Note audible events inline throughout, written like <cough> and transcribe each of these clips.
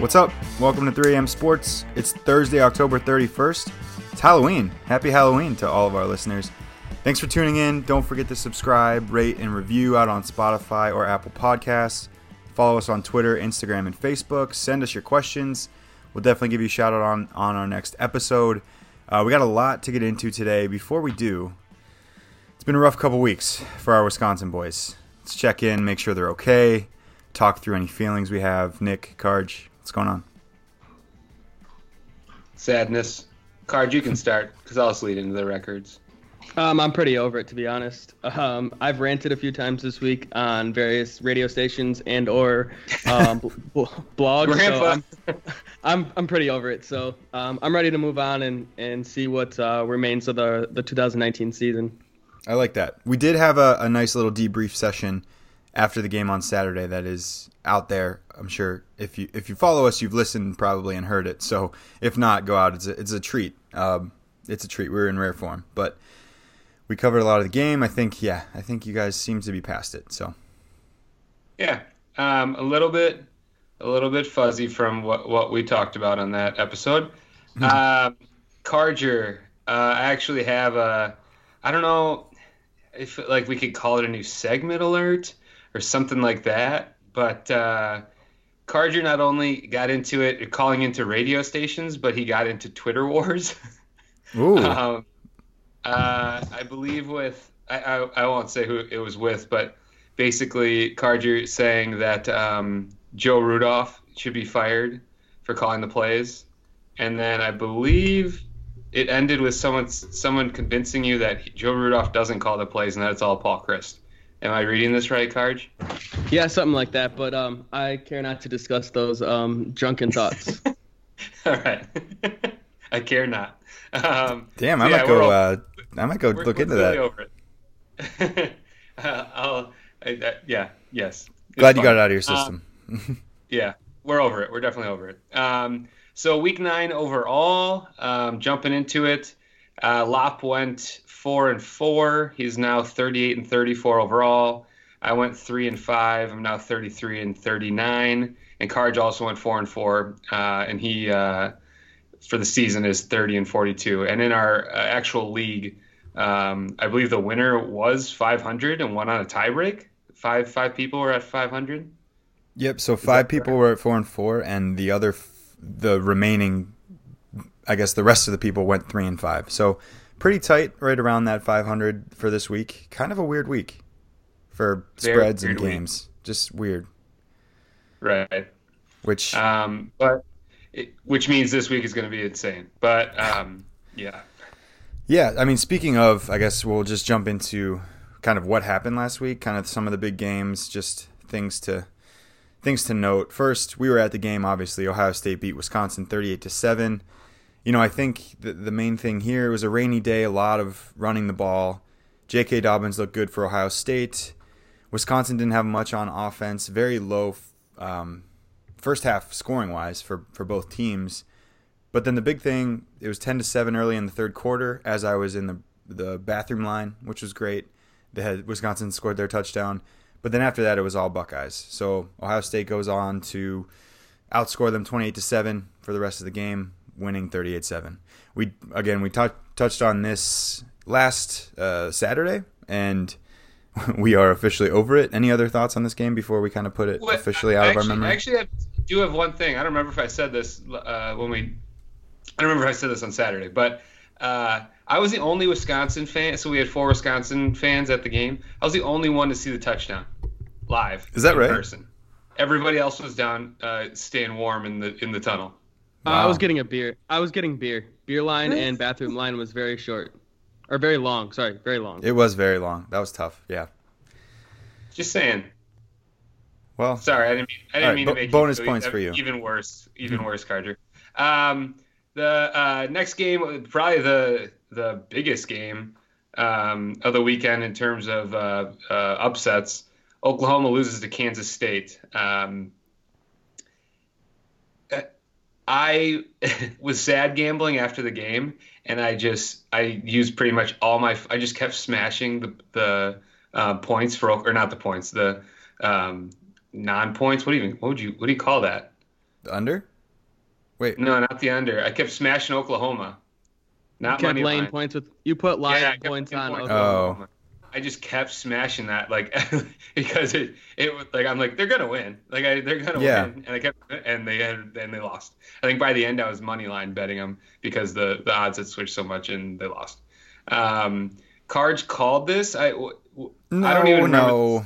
What's up? Welcome to 3AM Sports. It's Thursday, October 31st. It's Halloween. Happy Halloween to all of our listeners. Thanks for tuning in. Don't forget to subscribe, rate, and review out on Spotify or Apple Podcasts. Follow us on Twitter, Instagram, and Facebook. Send us your questions. We'll definitely give you a shout out on, on our next episode. Uh, we got a lot to get into today. Before we do, it's been a rough couple weeks for our Wisconsin boys. Let's check in, make sure they're okay, talk through any feelings we have. Nick, Karj, what's going on? Sadness. Card, you can start because I'll just lead into the records. Um, I'm pretty over it to be honest. Um, I've ranted a few times this week on various radio stations and or um, bl- <laughs> bl- blogs. So I'm, I'm, I'm pretty over it. So um, I'm ready to move on and, and see what uh, remains of the the 2019 season. I like that. We did have a, a nice little debrief session after the game on Saturday that is out there. I'm sure if you if you follow us, you've listened probably and heard it. So if not, go out. It's a, it's a treat. Um, it's a treat. We are in rare form, but we covered a lot of the game. I think yeah, I think you guys seem to be past it. So yeah, um, a little bit a little bit fuzzy from what what we talked about on that episode. <laughs> uh, Carger, uh, I actually have a I don't know if like we could call it a new segment alert or something like that. But uh, Carger not only got into it calling into radio stations, but he got into Twitter wars. <laughs> Ooh. um, uh, I believe with I, I, I won't say who it was with, but basically Carger saying that um, Joe Rudolph should be fired for calling the plays, and then I believe it ended with someone someone convincing you that Joe Rudolph doesn't call the plays and that it's all Paul Chryst. Am I reading this right, Karj? Yeah, something like that. But um, I care not to discuss those um, drunken thoughts. <laughs> all right, <laughs> I care not. Um, Damn, I yeah, might go. Uh, I might go look into that. Over it. <laughs> uh, I'll, I, uh, yeah, yes. Glad you got it out of your system. Um, yeah, we're over it. We're definitely over it. Um, so week nine overall, um, jumping into it, uh, Lop went four and four. He's now 38 and 34 overall. I went three and five. I'm now 33 and 39. And Karj also went four and four, uh, and he uh, for the season is 30 and 42. And in our uh, actual league, um, I believe the winner was 500 and won on a tiebreak. Five five people were at 500. Yep. So five people were at four and four, and the other, f- the remaining, I guess the rest of the people went three and five. So pretty tight, right around that 500 for this week. Kind of a weird week for Very spreads and games. Week. Just weird. Right. Which. Um, but it, which means this week is going to be insane. But um, yeah. Yeah, I mean, speaking of, I guess we'll just jump into kind of what happened last week, kind of some of the big games, just things to things to note. First, we were at the game. Obviously, Ohio State beat Wisconsin thirty-eight to seven. You know, I think the, the main thing here was a rainy day, a lot of running the ball. J.K. Dobbins looked good for Ohio State. Wisconsin didn't have much on offense, very low um, first half scoring wise for, for both teams. But then the big thing, it was 10 to 7 early in the third quarter as I was in the the bathroom line, which was great. They had Wisconsin scored their touchdown. But then after that it was all Buckeyes. So Ohio State goes on to outscore them 28 to 7 for the rest of the game, winning 38-7. We again we t- touched on this last uh, Saturday and <laughs> we are officially over it. Any other thoughts on this game before we kind of put it well, officially out actually, of our memory? I actually have, do have one thing. I don't remember if I said this uh, when we I don't remember if I said this on Saturday, but uh, I was the only Wisconsin fan. So we had four Wisconsin fans at the game. I was the only one to see the touchdown live. Is that right? Person. Everybody else was down, uh, staying warm in the in the tunnel. Wow. Uh, I was getting a beer. I was getting beer. Beer line and bathroom line was very short, or very long. Sorry, very long. It was very long. That was tough. Yeah. Just saying. Well, sorry, I didn't mean, I didn't right, mean bo- to make bonus you, points for you. Even worse, <laughs> even worse, Carter. Um, the uh, next game, probably the the biggest game um, of the weekend in terms of uh, uh, upsets. Oklahoma loses to Kansas State. Um, I <laughs> was sad gambling after the game, and I just I used pretty much all my I just kept smashing the the uh, points for or not the points the um, non points. What do you what would you what do you call that? The under. Wait, no, not the under. I kept smashing Oklahoma. Not you kept money laying line. points with you put line Yeah, I points on. points Oklahoma. Oh. I just kept smashing that, like <laughs> because it it was like I'm like they're gonna win, like I, they're gonna Yeah. win, and I kept and they had and they lost. I think by the end I was money line betting them because the the odds had switched so much and they lost. Um, Cards called this. I w- w- no, I don't even remember. no.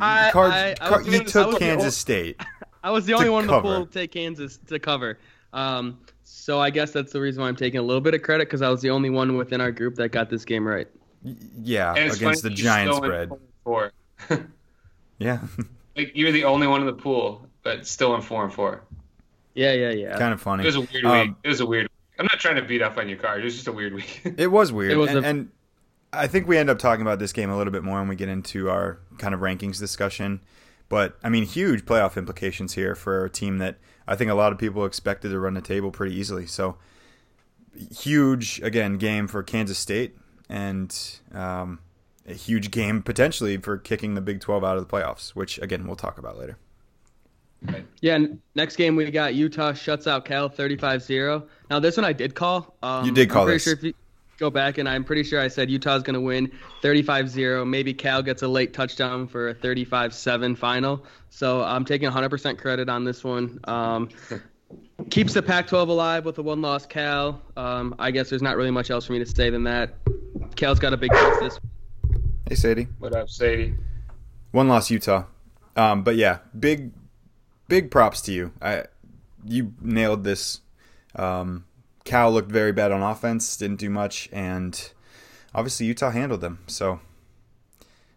I- Cards, I- I Car- you took Kansas ol- State. I was the <laughs> only one in the pool to take Kansas to cover. Um, so I guess that's the reason why I'm taking a little bit of credit because I was the only one within our group that got this game right. Y- Yeah, against the giant spread. four. <laughs> Yeah, <laughs> like you're the only one in the pool, but still in four and four. Yeah, yeah, yeah. kind of funny. It was a weird Um, week. It was a weird. Week. I'm not trying to beat up on your card. It was just a weird week. <laughs> It was weird, It was and, a- and I think we end up talking about this game a little bit more when we get into our kind of rankings discussion. But I mean, huge playoff implications here for a team that I think a lot of people expected to run the table pretty easily. So huge again game for Kansas State, and um, a huge game potentially for kicking the Big 12 out of the playoffs, which again we'll talk about later. Yeah, n- next game we got Utah shuts out Cal 35-0. Now this one I did call. Um, You did call I'm pretty this. sure if you go back and I'm pretty sure I said Utah's going to win 35-0. Maybe Cal gets a late touchdown for a 35-7 final. So I'm taking 100% credit on this one. Um, <laughs> keeps the Pac-12 alive with a one-loss Cal. Um, I guess there's not really much else for me to say than that. Cal's got a big test this Hey, Sadie. what up, Sadie? One loss Utah. Um, but yeah, big big props to you. I you nailed this. Um, Cal looked very bad on offense, didn't do much, and obviously Utah handled them. So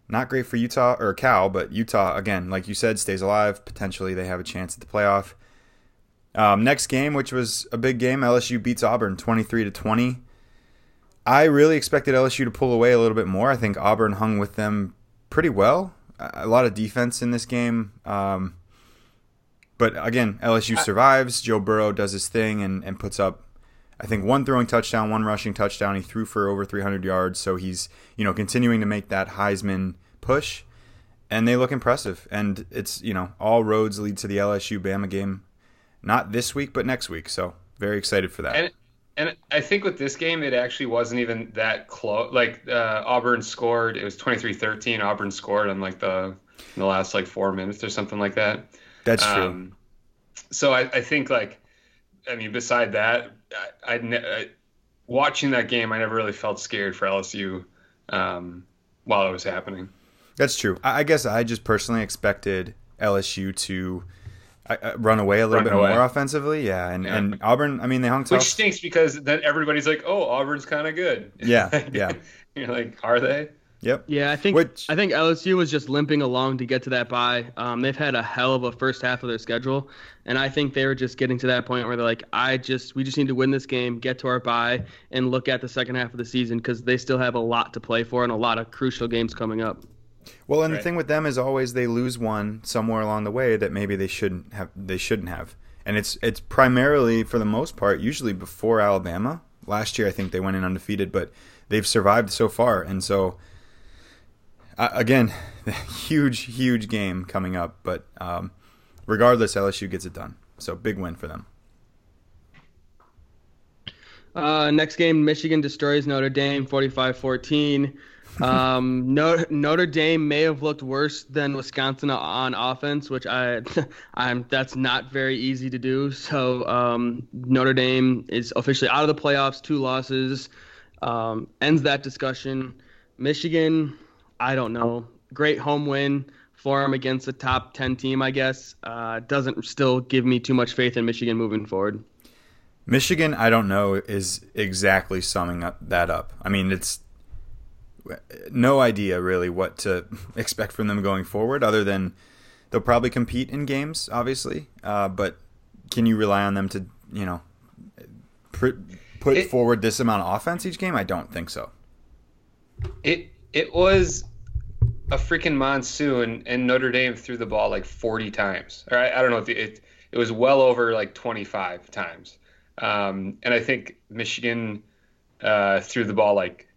not great for Utah or Cal, but Utah again, like you said, stays alive. Potentially they have a chance at the playoff. Um, next game, which was a big game, LSU beats Auburn twenty three to twenty. I really expected LSU to pull away a little bit more. I think Auburn hung with them pretty well. A lot of defense in this game. Um, but again, LSU survives. Joe Burrow does his thing and, and puts up, I think, one throwing touchdown, one rushing touchdown. He threw for over 300 yards. So he's, you know, continuing to make that Heisman push. And they look impressive. And it's, you know, all roads lead to the LSU Bama game. Not this week, but next week. So very excited for that. And and I think with this game, it actually wasn't even that close. Like uh, Auburn scored, it was 23-13. Auburn scored on like the in the last like four minutes or something like that. That's true. Um, so I, I think like, I mean, beside that, I, I, I watching that game, I never really felt scared for LSU um, while it was happening. That's true. I I guess I just personally expected LSU to run away a little Run bit away. more offensively. Yeah, and, Yeah. and Auburn. I mean, they hung tough. Which stinks because then everybody's like, "Oh, Auburn's kind of good." <laughs> Yeah, yeah. <laughs> You're like, "Are they?" Yep. Yeah, I think Which- I think LSU was just limping along to get to that bye. Um, they've had a hell of a first half of their schedule, and I think they were just getting to that point where they're like, I just we just need to win this game, get to our bye, and look at the second half of the season because they still have a lot to play for and a lot of crucial games coming up. Well, and the thing with them is always they lose one somewhere along the way that maybe they shouldn't have. They shouldn't have, and it's it's primarily for the most part usually before Alabama. Last year, I think they went in undefeated, but they've survived so far, and so uh, again, <laughs> huge huge game coming up. But um, regardless, LSU gets it done. So big win for them. Uh, next game, Michigan destroys Notre Dame 45-14. Um, Notre, Dame may have looked worse than Wisconsin on offense, which I, <laughs> I'm that's not very easy to do. So um, Notre Dame is officially out of the playoffs, two losses, um, ends that discussion. Michigan, I don't know, great home win for them against a top 10 team, I guess. Uh, doesn't still give me too much faith in Michigan moving forward. Michigan, I don't know, is exactly summing up that up. I mean, it's no idea really what to <laughs> expect from them going forward, other than they'll probably compete in games, obviously. Uh, but can you rely on them to, you know, pr- put It- forward this amount of offense each game? I don't think so. It it was a freaking monsoon, and Notre Dame threw the ball like 40 times. Or I, I don't know if it, it it was well over like 25 times. Um, and I think Michigan uh, threw the ball like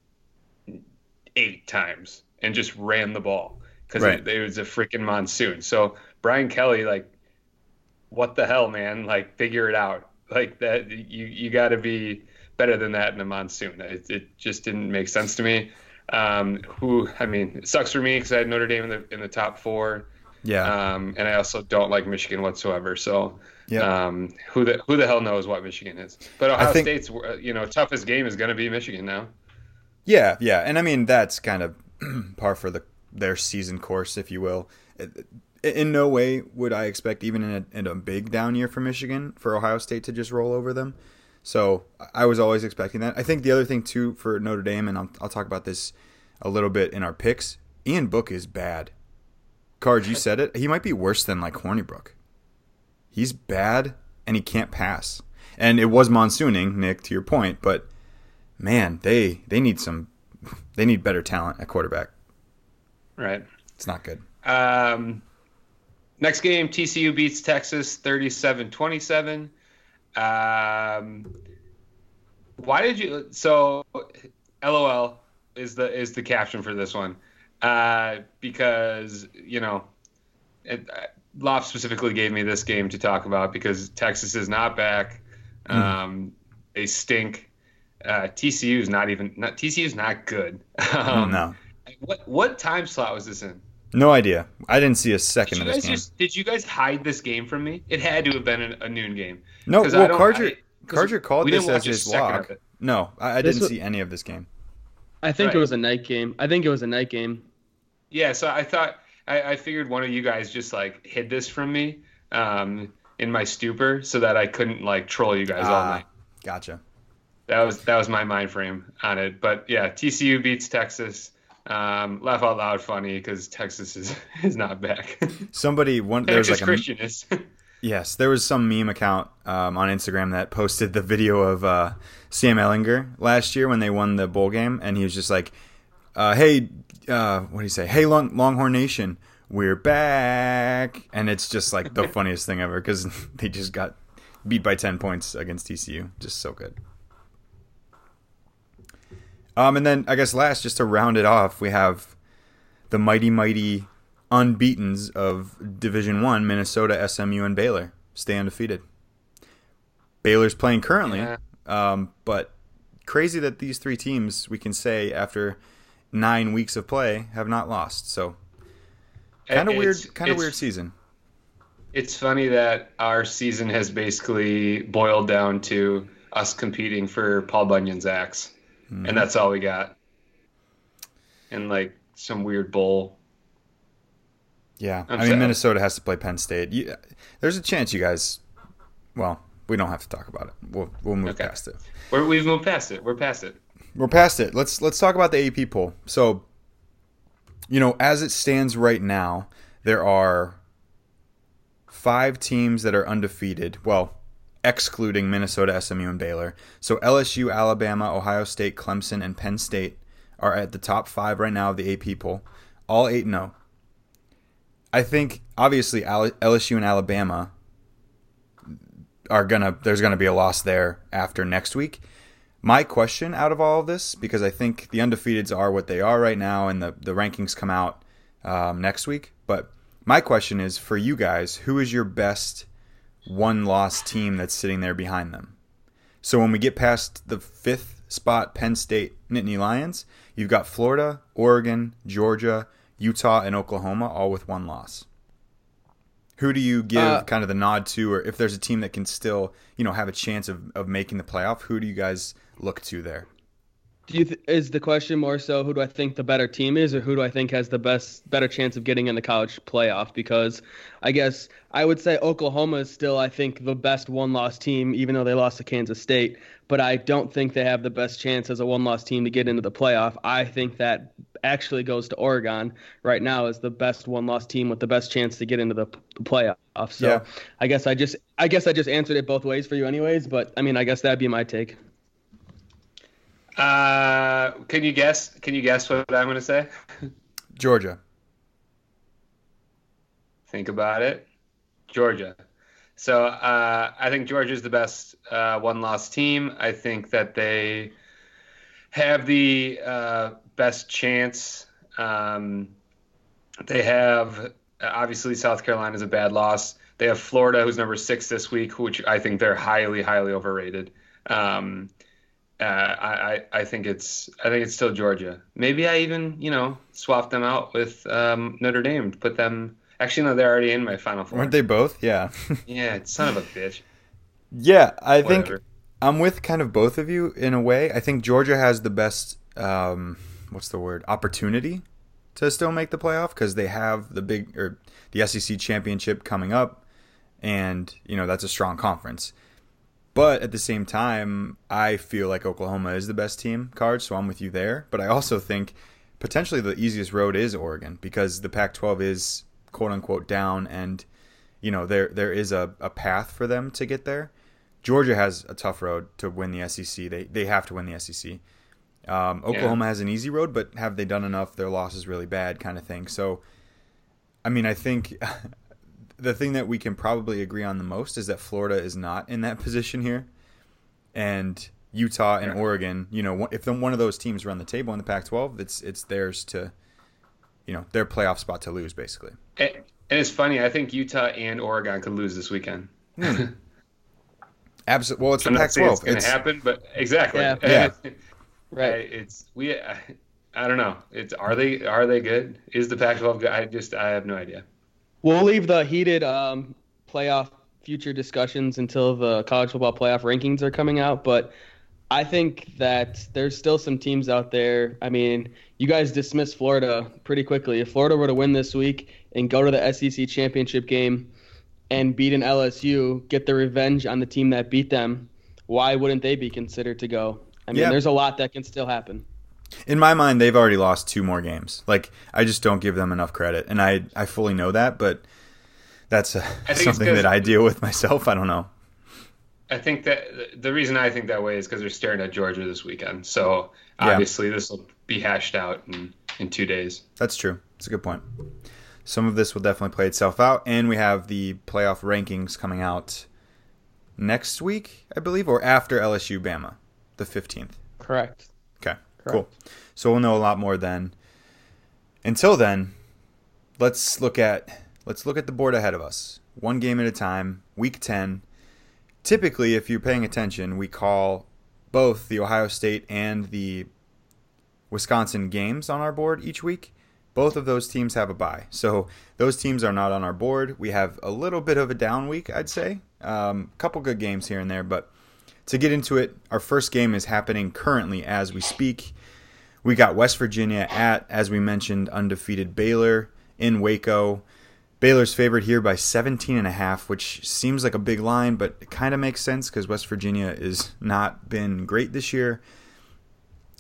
eight times and just ran the ball because Right. it, it was a freaking monsoon. So Brian Kelly, like, what the hell, man? Like, figure it out. Like that, you you got to be better than that in a monsoon. It, it just didn't make sense to me. Um, who, I mean, it sucks for me because I had Notre Dame in the in the top four. Yeah. Um, and I also don't like Michigan whatsoever. So, yeah. um, who the who the hell knows what Michigan is? But Ohio think, State's you know toughest game is going to be Michigan now. Yeah, yeah, and I mean that's kind of <clears throat> par for the their season course, if you will. In no way would I expect, even in a, in a big down year for Michigan, for Ohio State to just roll over them. So I was always expecting that. I think the other thing too for Notre Dame, and I'll, I'll talk about this a little bit in our picks. Ian Book is bad. Card, you said it. He might be worse than like Hornibrook. He's bad and he can't pass. And it was monsooning, Nick, to your point, but man, they they need some <laughs> they need better talent at quarterback. Right. It's not good. Um, next game, TCU beats Texas 37-27. Um, why did you so LOL is the is the caption for this one uh, because you know, it, uh, Loft specifically gave me this game to talk about because Texas is not back. Mm. Um, they stink. Uh, TCU is not even not TCU is not good. <laughs> um, no. What what time slot was this in? No idea. I didn't see a second of this game. Just, did you guys hide this game from me? It had to have been a, a noon game. No, well, Carger, Carger called this as his lock. No, I, I didn't was, see any of this game. I think right. it was a night game. I think it was a night game. Yeah, so I thought I, I figured one of you guys just like hid this from me um, in my stupor so that I couldn't like troll you guys all ah, night. Gotcha. That was that was my mind frame on it. But yeah, TCU beats Texas. Um, laugh out loud, funny because Texas is <laughs> is not back. <laughs> Somebody one there's like a Christian is. <laughs> yes, there was some meme account um, on Instagram that posted the video of uh, Sam Ehlinger last year when they won the bowl game, and he was just like, uh, "Hey, uh, what do you say? Hey, Long- Longhorn Nation, we're back!" And it's just like the funniest thing ever because they just got beat by ten points against TCU. Just so good. Um, and then I guess last, just to round it off, we have the mighty, mighty unbeaten's of Division One: Minnesota, SMU, and Baylor stay undefeated. Baylor's playing currently, yeah. um, but crazy that these three teams we can say after nine weeks of play have not lost. So kind of weird, kind of weird season. It's funny that our season has basically boiled down to us competing for Paul Bunyan's axe, mm-hmm. and that's all we got. And like some weird bowl. Yeah, I'm i mean sad. Minnesota has to play Penn State. You, there's a chance you guys. Well, we don't have to talk about it. We'll we'll move okay. past it. We're, we've moved past it. We're past it we're past it. Let's let's talk about the AP poll. So, you know, as it stands right now, there are five teams that are undefeated. Well, excluding Minnesota, SMU, and Baylor. So LSU, Alabama, Ohio State, Clemson, and Penn State are at the top five right now of the AP poll. All eight no. I think obviously LSU and Alabama are gonna. There's gonna be a loss there after next week my question out of all of this, because I think the undefeateds are what they are right now, and the, the rankings come out um, next week. But my question is for you guys, who is your best one loss team that's sitting there behind them? So when we get past the fifth spot, Penn State, Nittany Lions, you've got Florida, Oregon, Georgia, Utah, and Oklahoma, all with one loss. Who do you give uh, kind of the nod to, or if there's a team that can still, you know, have a chance of, of making the playoff, who do you guys look to there? Do you th- is the question more so who do I think the better team is, or who do I think has the best better chance of getting in the college playoff? Because I guess I would say Oklahoma is still I think the best one loss team, even though they lost to Kansas State. But I don't think they have the best chance as a one loss team to get into the playoff. I think that actually goes to Oregon right now as the best one loss team with the best chance to get into the, the playoff. So yeah. I guess I just I guess I just answered it both ways for you anyways. But I mean I guess that'd be my take. Uh, can you guess? Can you guess what I'm going to say? Georgia. Think about it. Georgia. So uh, I think Georgia is the best uh, one-loss team. I think that they have the uh, best chance. Um, they have obviously South Carolina is a bad loss. They have Florida, who's number six this week, which I think they're highly, highly overrated. Um, uh, I, I think it's I think it's still Georgia. Maybe I even you know swap them out with um, Notre Dame to put them. Actually, no, they're already in my final four. Aren't they both? Yeah. <laughs> yeah, son of a bitch. Yeah, I Whatever. think I'm with kind of both of you in a way. I think Georgia has the best. Um, what's the word? Opportunity to still make the playoff because they have the big or the SEC championship coming up, and you know that's a strong conference. But at the same time, I feel like Oklahoma is the best team card, so I'm with you there. But I also think potentially the easiest road is Oregon because the Pac-12 is quote unquote down, and you know there there is a, a path for them to get there. Georgia has a tough road to win the SEC. They they have to win the SEC. Um, Oklahoma yeah. has an easy road, but have they done enough? Their loss is really bad, kind of thing. So, I mean, I think <laughs> the thing that we can probably agree on the most is that Florida is not in that <laughs> position here, and Utah and Oregon. You know, if one of those teams run the table in the Pac-12, it's it's theirs to, you know, their playoff spot to lose basically. And it's funny. I think Utah and Oregon could lose this weekend. Hmm. <laughs> Absolutely. Well, it's I'm the Pac-12. It's going to happen, but exactly. Yeah. <laughs> yeah. right. It's we. I, I don't know. It's are they are they good? Is the Pac-12 good? I just I have no idea. We'll leave the heated um, playoff future discussions until the college football playoff rankings are coming out. But I think that there's still some teams out there. I mean, you guys dismissed Florida pretty quickly. If Florida were to win this week and go to the SEC championship game and beat an LSU, get the revenge on the team that beat them, why wouldn't they be considered to go? I mean, yeah. there's a lot that can still happen. In my mind, they've already lost two more games. Like I just don't give them enough credit, and I I fully know that, but that's a, something that I deal with <laughs> myself. I don't know. I think that the reason I think that way is because they're staring at Georgia this weekend. So obviously, yeah. this will be hashed out in in two days. That's true. That's a good point. Some of this will definitely play itself out, and we have the playoff rankings coming out next week, I believe, or after LSU Bama, the fifteenth. Correct. Okay. Cool. So we'll know a lot more then. Until then, let's look at let's look at the board ahead of us. One game at a time. Week 10. Typically, if you're paying attention, we call both the Ohio State and the Wisconsin games on our board each week. Both of those teams have a bye. So those teams are not on our board. We have a little bit of a down week, I'd say. A um, couple good games here and there, but to get into it, our first game is happening currently as we speak. We got West Virginia at, as we mentioned, undefeated Baylor in Waco. Baylor's favored here by 17 and a half, which seems like a big line, but it kind of makes sense because West Virginia has not been great this year.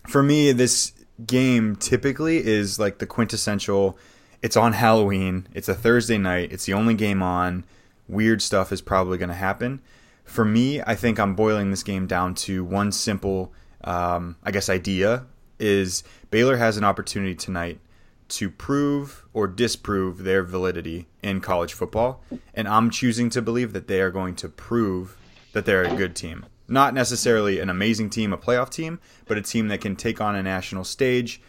For me, this game typically is like the quintessential. It's on Halloween. It's a Thursday night. It's the only game on. Weird stuff is probably going to happen for me, I think I'm boiling this game down to one simple, um, I guess, idea is Baylor has an opportunity tonight to prove or disprove their validity in college football, and I'm choosing to believe that they are going to prove that they're a good team. Not necessarily an amazing team, a playoff team, but a team that can take on a national stage,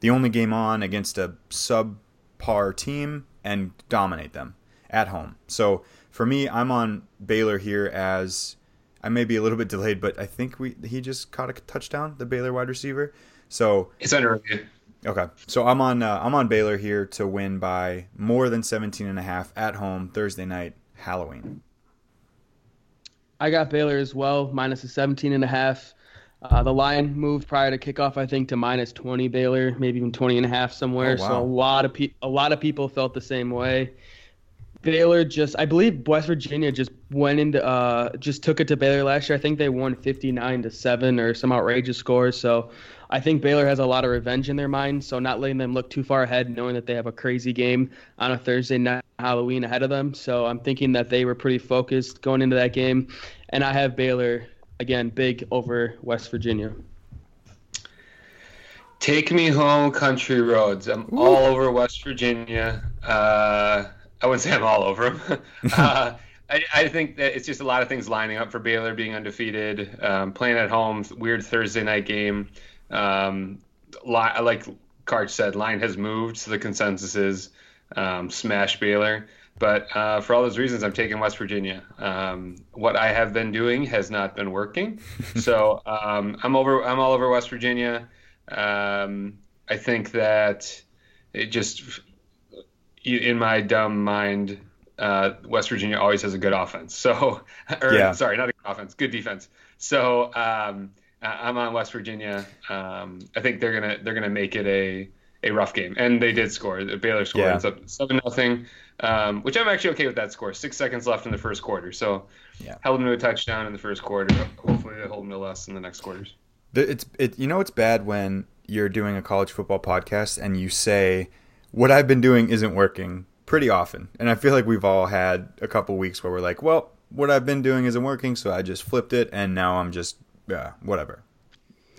the only game on against a subpar team, and dominate them at home. So for me, I'm on Baylor here as I may be a little bit delayed, but I think we he just caught a touchdown, the Baylor wide receiver. So it's under review. Okay, so I'm on uh, I'm on Baylor here to win by more than 17 and a half at home Thursday night Halloween. I got Baylor as well, minus a 17 and a half. Uh, the line moved prior to kickoff, I think, to minus 20 Baylor, maybe even 20 and a half somewhere. Oh, wow. So a lot of pe- a lot of people felt the same way. Baylor just, I believe West Virginia just went into, uh, just took it to Baylor last year. I think they won 59 to seven or some outrageous scores. So I think Baylor has a lot of revenge in their mind. So not letting them look too far ahead, knowing that they have a crazy game on a Thursday night Halloween ahead of them. So I'm thinking that they were pretty focused going into that game, and I have Baylor again big over West Virginia. Take me home, country roads. I'm Ooh. all over West Virginia. Uh, I wouldn't say I'm all over them. <laughs> uh, I, I, think that it's just a lot of things lining up for Baylor being undefeated, um, playing at home, weird Thursday night game. Um, li- like Karch said, line has moved, so the consensus is um, smash Baylor. But uh, for all those reasons, I'm taking West Virginia. Um, what I have been doing has not been working, <laughs> so um, I'm over. I'm all over West Virginia. Um, I think that it just, in my dumb mind, uh, West Virginia always has a good offense. So, <laughs> or yeah. sorry, not a good offense, good defense. So um, I'm on West Virginia. Um, I think they're gonna they're gonna make it a a rough game, and they did score. The Baylor scored. Yeah. It's up seven nothing, um, which I'm actually okay with that score. Six seconds left in the first quarter, so yeah. held them to a touchdown in the first quarter. Hopefully, they hold them to less in the next quarters. It's it. You know, it's bad when you're doing a college football podcast and you say what I've been doing isn't working pretty often, and I feel like we've all had a couple weeks where we're like, well, what I've been doing isn't working, so I just flipped it, and now I'm just yeah, whatever.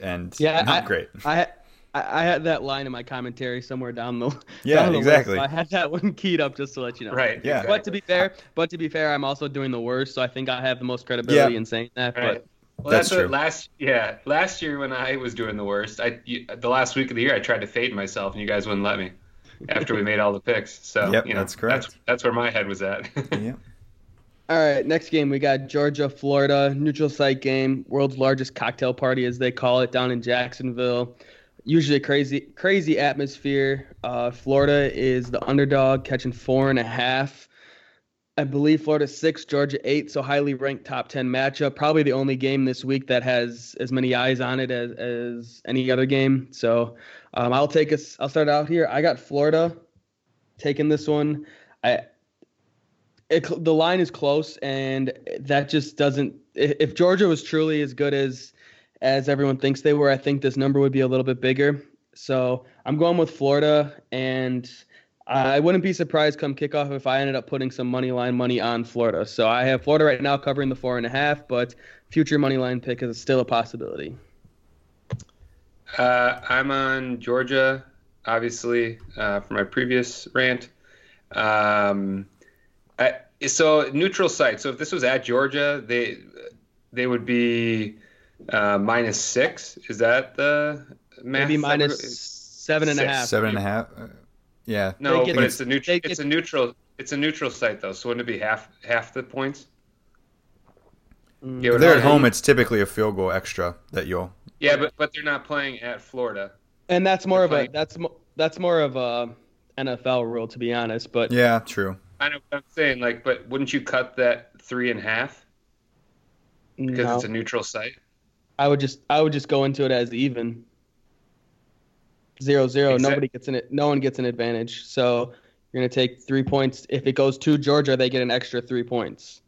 And yeah, not I, great. I I, I, had that line in my commentary somewhere down the <laughs> yeah down the exactly. I had that one <laughs> keyed up just to let you know. Right. Yeah. But to be fair, but to be fair, I'm also doing the worst, so I think I have the most credibility yeah. in saying that. Right. But well, that's, that's what last yeah last year when I was doing the worst, I you, the last week of the year I tried to fade myself and you guys wouldn't let me after we made all the picks. So yep, you know, that's correct. That's, that's where my head was at. <laughs> yeah. All right, next game we got Georgia, Florida, neutral site game, world's largest cocktail party as they call it down in Jacksonville usually crazy crazy atmosphere. Uh, Florida is the underdog, catching four and a half. I believe Florida six, Georgia eight, so highly ranked top ten matchup. Probably the only game this week that has as many eyes on it as, as any other game. So um, I'll take us. I'll start out here. I got Florida taking this one. I it, the line is close, and that just doesn't. If Georgia was truly as good as as everyone thinks they were. I think this number would be a little bit bigger. So I'm going with Florida, and I wouldn't be surprised come kickoff if I ended up putting some money line money on Florida. So I have Florida right now covering the four and a half, but future money line pick is still a possibility. Uh, I'm on Georgia, obviously, uh, for my previous rant. Um, I, so neutral site. So if this was at Georgia, they they would be uh, minus six. Is that the math? Maybe minus seven and a half. Seven and a half. Uh, yeah. No, but it's a neutral. It's a neutral. It's a neutral site though, so wouldn't it be half half the points? Mm. If they're at home, it's typically a field goal extra that you'll. Yeah, but but they're not playing at Florida. And that's more they're of playing... a that's that's more of a NFL rule to be honest. But yeah, true. I know what I'm saying. Like, but wouldn't you cut that three and a half? Because no. it's a neutral site. I would just I would just go into it as even. Zero zero. Exactly. Nobody gets an no one gets an advantage. So you're gonna take three points. If it goes to Georgia, they get an extra three points.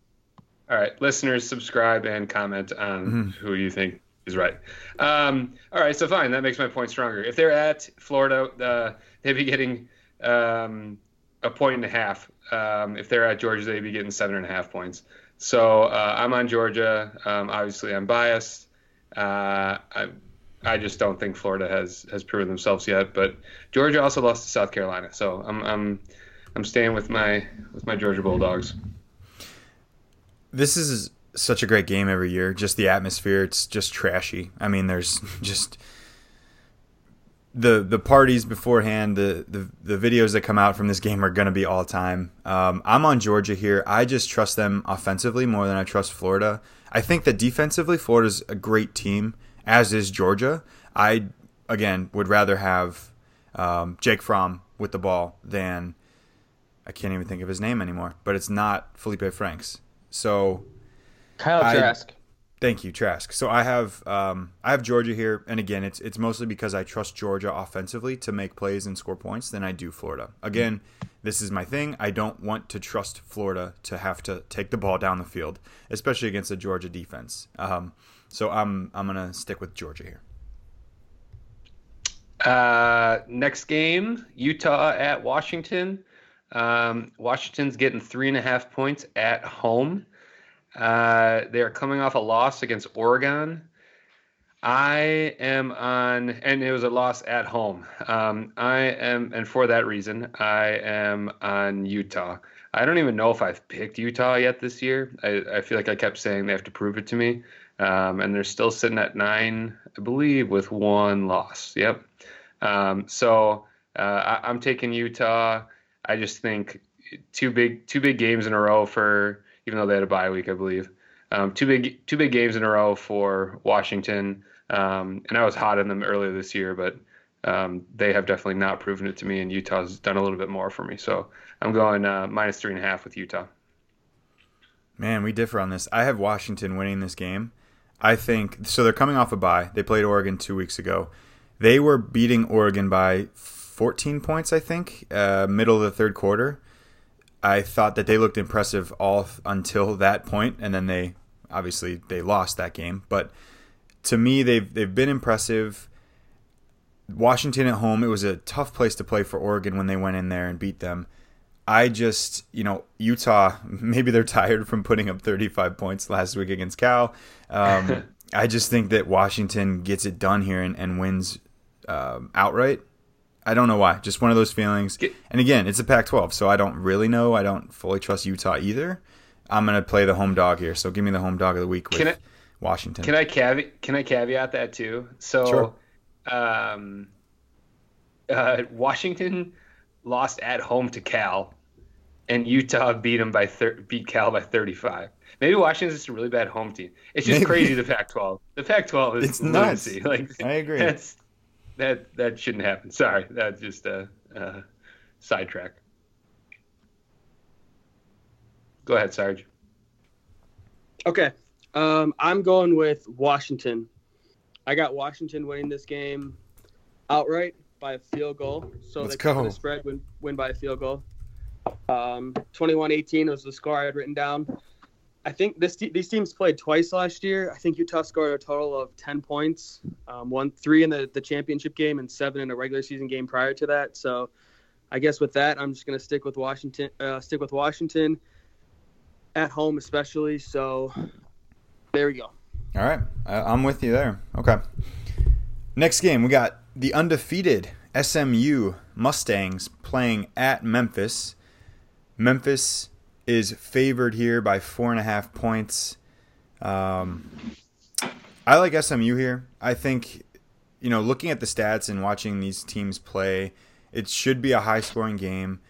All right, listeners, subscribe and comment on mm-hmm. who you think is right. Um, all right, so fine. That makes my point stronger. If they're at Florida, uh, they'd be getting um, a point and a half. Um, if they're at Georgia, they'd be getting seven and a half points. So uh, I'm on Georgia. Um, obviously, I'm biased. Uh, I, I just don't think Florida has has proven themselves yet. But Georgia also lost to South Carolina, so I'm I'm I'm staying with my with my Georgia Bulldogs. This is such a great game every year. Just the atmosphere, it's just trashy. I mean, there's <laughs> just the the parties beforehand, the, the the videos that come out from this game are going to be all time. Um, I'm on Georgia here. I just trust them offensively more than I trust Florida. I think that defensively, Florida's a great team, as is Georgia. I again would rather have um, Jake Fromm with the ball than I can't even think of his name anymore. But it's not Felipe Franks. So Kyle Trask. Thank you, Trask. So I have um, I have Georgia here, and again, it's it's mostly because I trust Georgia offensively to make plays and score points than I do Florida. Again, this is my thing. I don't want to trust Florida to have to take the ball down the field, especially against a Georgia defense. Um, so I'm I'm gonna stick with Georgia here. Uh, next game, Utah at Washington. Um, Washington's getting three and a half points at home. Uh, they are coming off a loss against Oregon. I am on, and it was a loss at home. Um, I am, and for that reason, I am on Utah. I don't even know if I've picked Utah yet this year. I, I feel like I kept saying they have to prove it to me. Um, and they're still sitting at nine, I believe, with one loss. Yep. Um, so uh, I, I'm taking Utah. I just think two big two big games in a row for even though they had a bye week, I believe. Um, two big two big games in a row for Washington, um, and I was hot on them earlier this year, but um, they have definitely not proven it to me, and Utah's done a little bit more for me. So I'm going uh, minus three and a half with Utah. Man, we differ on this. I have Washington winning this game. I think so. They're coming off a bye. They played Oregon two weeks ago. They were beating Oregon by 14 points, I think, uh, middle of the third quarter. I thought that they looked impressive all until that point, and then they obviously they lost that game. But to me, they've they've been impressive. Washington at home, it was a tough place to play for Oregon when they went in there and beat them. I just, you know, Utah, <laughs> maybe they're tired from putting up 35 points last week against Cal. Um, <laughs> I just think that Washington gets it done here and, and wins um, outright. I don't know why. Just one of those feelings. And again, it's a Pac 12, so I don't really know. I don't fully trust Utah either. I'm going to play the home dog here. So give me the home dog of the week with I, Washington. Can I, caveat, can I caveat that too? So, sure. um, uh, Washington lost at home to Cal, and Utah beat them by thir- beat Cal by 35. Maybe Washington's just a really bad home team. It's just Maybe. crazy. The Pac-12. The Pac-12 is it's nuts. <laughs> Like I agree. That's, that that shouldn't happen. <laughs> Sorry, that's just a, a sidetrack. Go ahead, Sarge. Okay, um, I'm going with Washington. I got Washington winning this game outright by a field goal. So Let's they go. the spread win, win by a field goal. Um, 21-18 was the score I had written down. I think this these teams played twice last year. I think Utah scored a total of 10 points, um, one three in the, the championship game and seven in a regular season game prior to that. So I guess with that, I'm just going to stick with Washington. Uh, stick with Washington at home, especially. So there we go. All right, I'm with you there. Okay. Next game, we got the undefeated SMU Mustangs playing at Memphis. Memphis is favored here by four and a half points. Um, I like SMU here. I think, you know, looking at the stats and watching these teams play, it should be a high scoring game.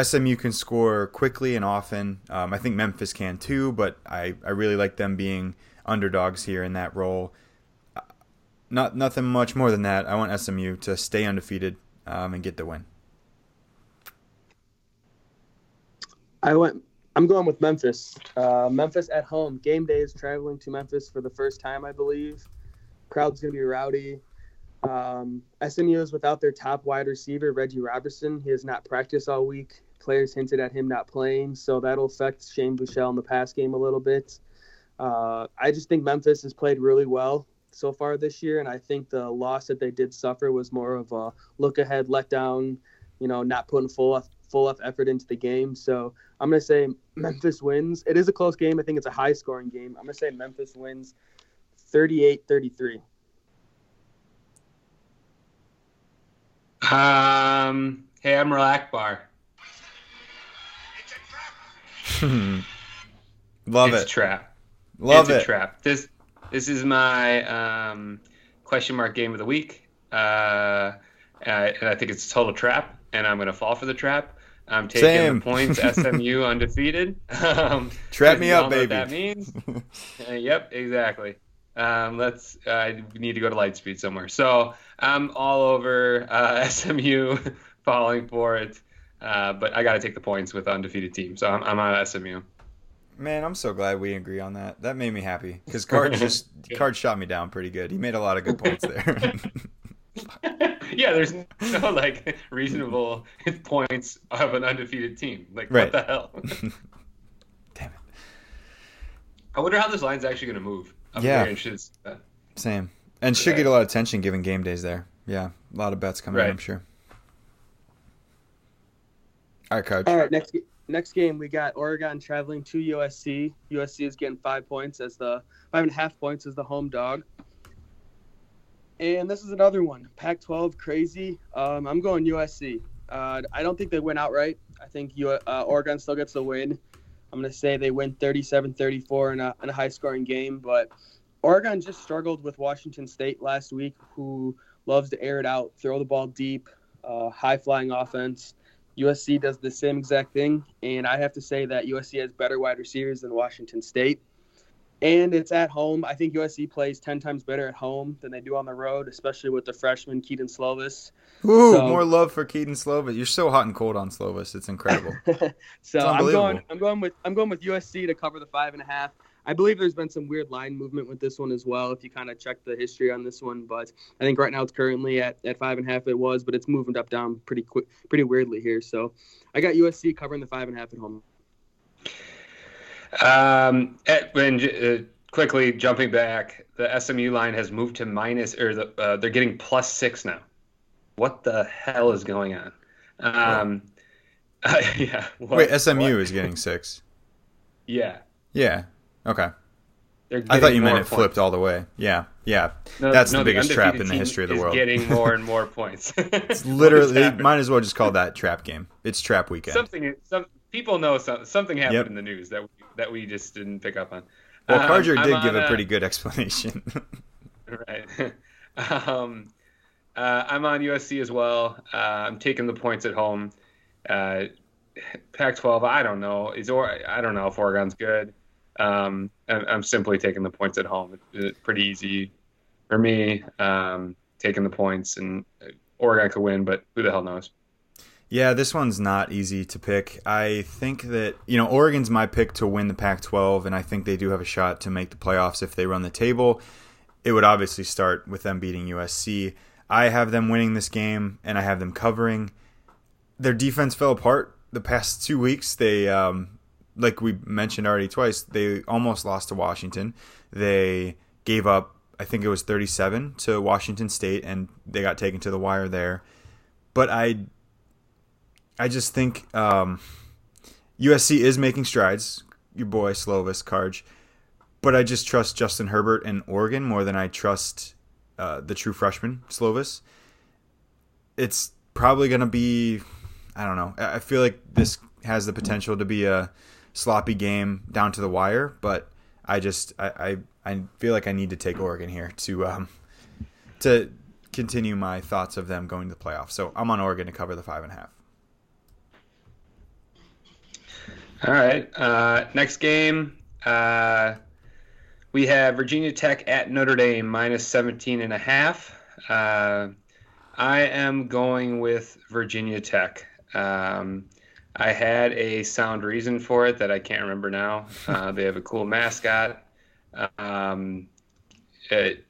SMU can score quickly and often. Um, I think Memphis can too, but I, I really like them being underdogs here in that role. Not nothing much more than that. I want SMU to stay undefeated um, and get the win. I went. I'm going with Memphis. Uh, Memphis at home. Game day is traveling to Memphis for the first time, I believe. Crowd's gonna be rowdy. Um, SMU is without their top wide receiver, Reggie Roberson. He has not practiced all week. Players hinted at him not playing, so that'll affect Shane Buechele in the pass game a little bit. Uh, I just think Memphis has played really well so far this year, and I think the loss that they did suffer was more of a look ahead, letdown. You know, not putting full full up effort into the game. So I'm gonna say Memphis wins. It is a close game. I think it's a high scoring game. I'm gonna say Memphis wins 38-33. Um, hey, Admiral Ackbar. Love it. it's it. trap. Love it's it. a trap. This this is my um, question mark game of the week, uh, and I think it's a total trap, and I'm going to fall for the trap. I'm taking Same. the points. <laughs> SMU undefeated. Um, Trap me up, baby. that means. <laughs> uh, yep, exactly. Um, let's. Uh, we need to go to Lightspeed somewhere. So I'm all over uh, <laughs> SMU, falling for it. Uh, but I got to take the points with the undefeated team. So I'm, I'm on SMU. Man, I'm so glad we agree on that. That made me happy because Card just Card shot me down pretty good. He made a lot of good points there. <laughs> yeah, there's no like reasonable points of an undefeated team. Like right. what the hell? <laughs> Damn it! I wonder how this line's actually going to move. I'm Yeah. very interested. Same, and should Yeah. get a lot of attention given game days there. Yeah, a lot of bets coming, in, I'm sure. All right, coach. All right, next next game we got Oregon traveling to USC. USC is getting five points as the five and a half points as the home dog. And this is another one, Pac-12 crazy. Um, I'm going USC. Uh, I don't think they win outright. I think U- uh, Oregon still gets the win. I'm going to say they win 37-34 in a, in a high-scoring game. But Oregon just struggled with Washington State last week, who loves to air it out, throw the ball deep, uh, high-flying offense USC does the same exact thing, and I have to say that USC has better wide receivers than Washington State. And it's at home. I think USC plays 10 times better at home than they do on the road, especially with the freshman Kedon Slovis. Ooh, so, more love for Kedon Slovis. You're so hot and cold on Slovis. It's incredible. <laughs> so it's I'm going I'm going with I'm going with USC to cover the five and a half. I believe there's been some weird line movement with this one as well. If you kind of check the history on this one, but I think right now it's currently at, at five and a half. It was, but it's moving up down pretty quick, pretty weirdly here. So I got USC covering the five and a half at home. Um, and uh, quickly jumping back, the SMU line has moved to minus, or the, uh, they're getting plus six now. What the hell is going on? Um, uh, <laughs> yeah. What, Wait, SMU what? is getting six. <laughs> Yeah. Yeah. Okay. I thought you meant it points. flipped all the way. Yeah, yeah. No, That's no, the biggest the trap in the history of the world. Getting more and more <laughs> points. it's literally might as well just call that trap game. It's trap weekend. Something. Some people know some, something happened yep. in the news that we, that we just didn't pick up on. Well, um, did give a, a pretty good explanation. <laughs> right. <laughs> um, uh, I'm on USC as well. Uh, I'm taking the points at home. Uh, Pac-12. I don't know. Is or I don't know if Oregon's good. Um, I'm simply taking the points at home. It's pretty easy for me. Um, taking the points, and Oregon could win, but who the hell knows? Yeah, this one's not easy to pick. I think that, you know, Oregon's my pick to win the Pac 12, and I think they do have a shot to make the playoffs if they run the table. It would obviously start with them beating USC. I have them winning this game, and I have them covering. Their defense fell apart the past two weeks. They um, like we mentioned already twice, they almost lost to Washington. They gave up, I think it was 37 to Washington State, and they got taken to the wire there. But I, I just think um, USC is making strides. Your boy Slovis Karj, but I just trust Justin Herbert and Oregon more than I trust uh, the true freshman Slovis. It's probably going to be, I don't know. I feel like this has the potential to be a sloppy game down to the wire, but I just I, I, I feel like I need to take Oregon here to um to continue my thoughts of them going to the playoffs. So I'm on Oregon to cover the five and a half. All right. Uh, next game, uh, we have Virginia Tech at Notre Dame minus 17 and a half. Uh, I am going with Virginia Tech. Um, I had a sound reason for it that I can't remember now. <laughs> Uh, they have a cool mascot. Um, it,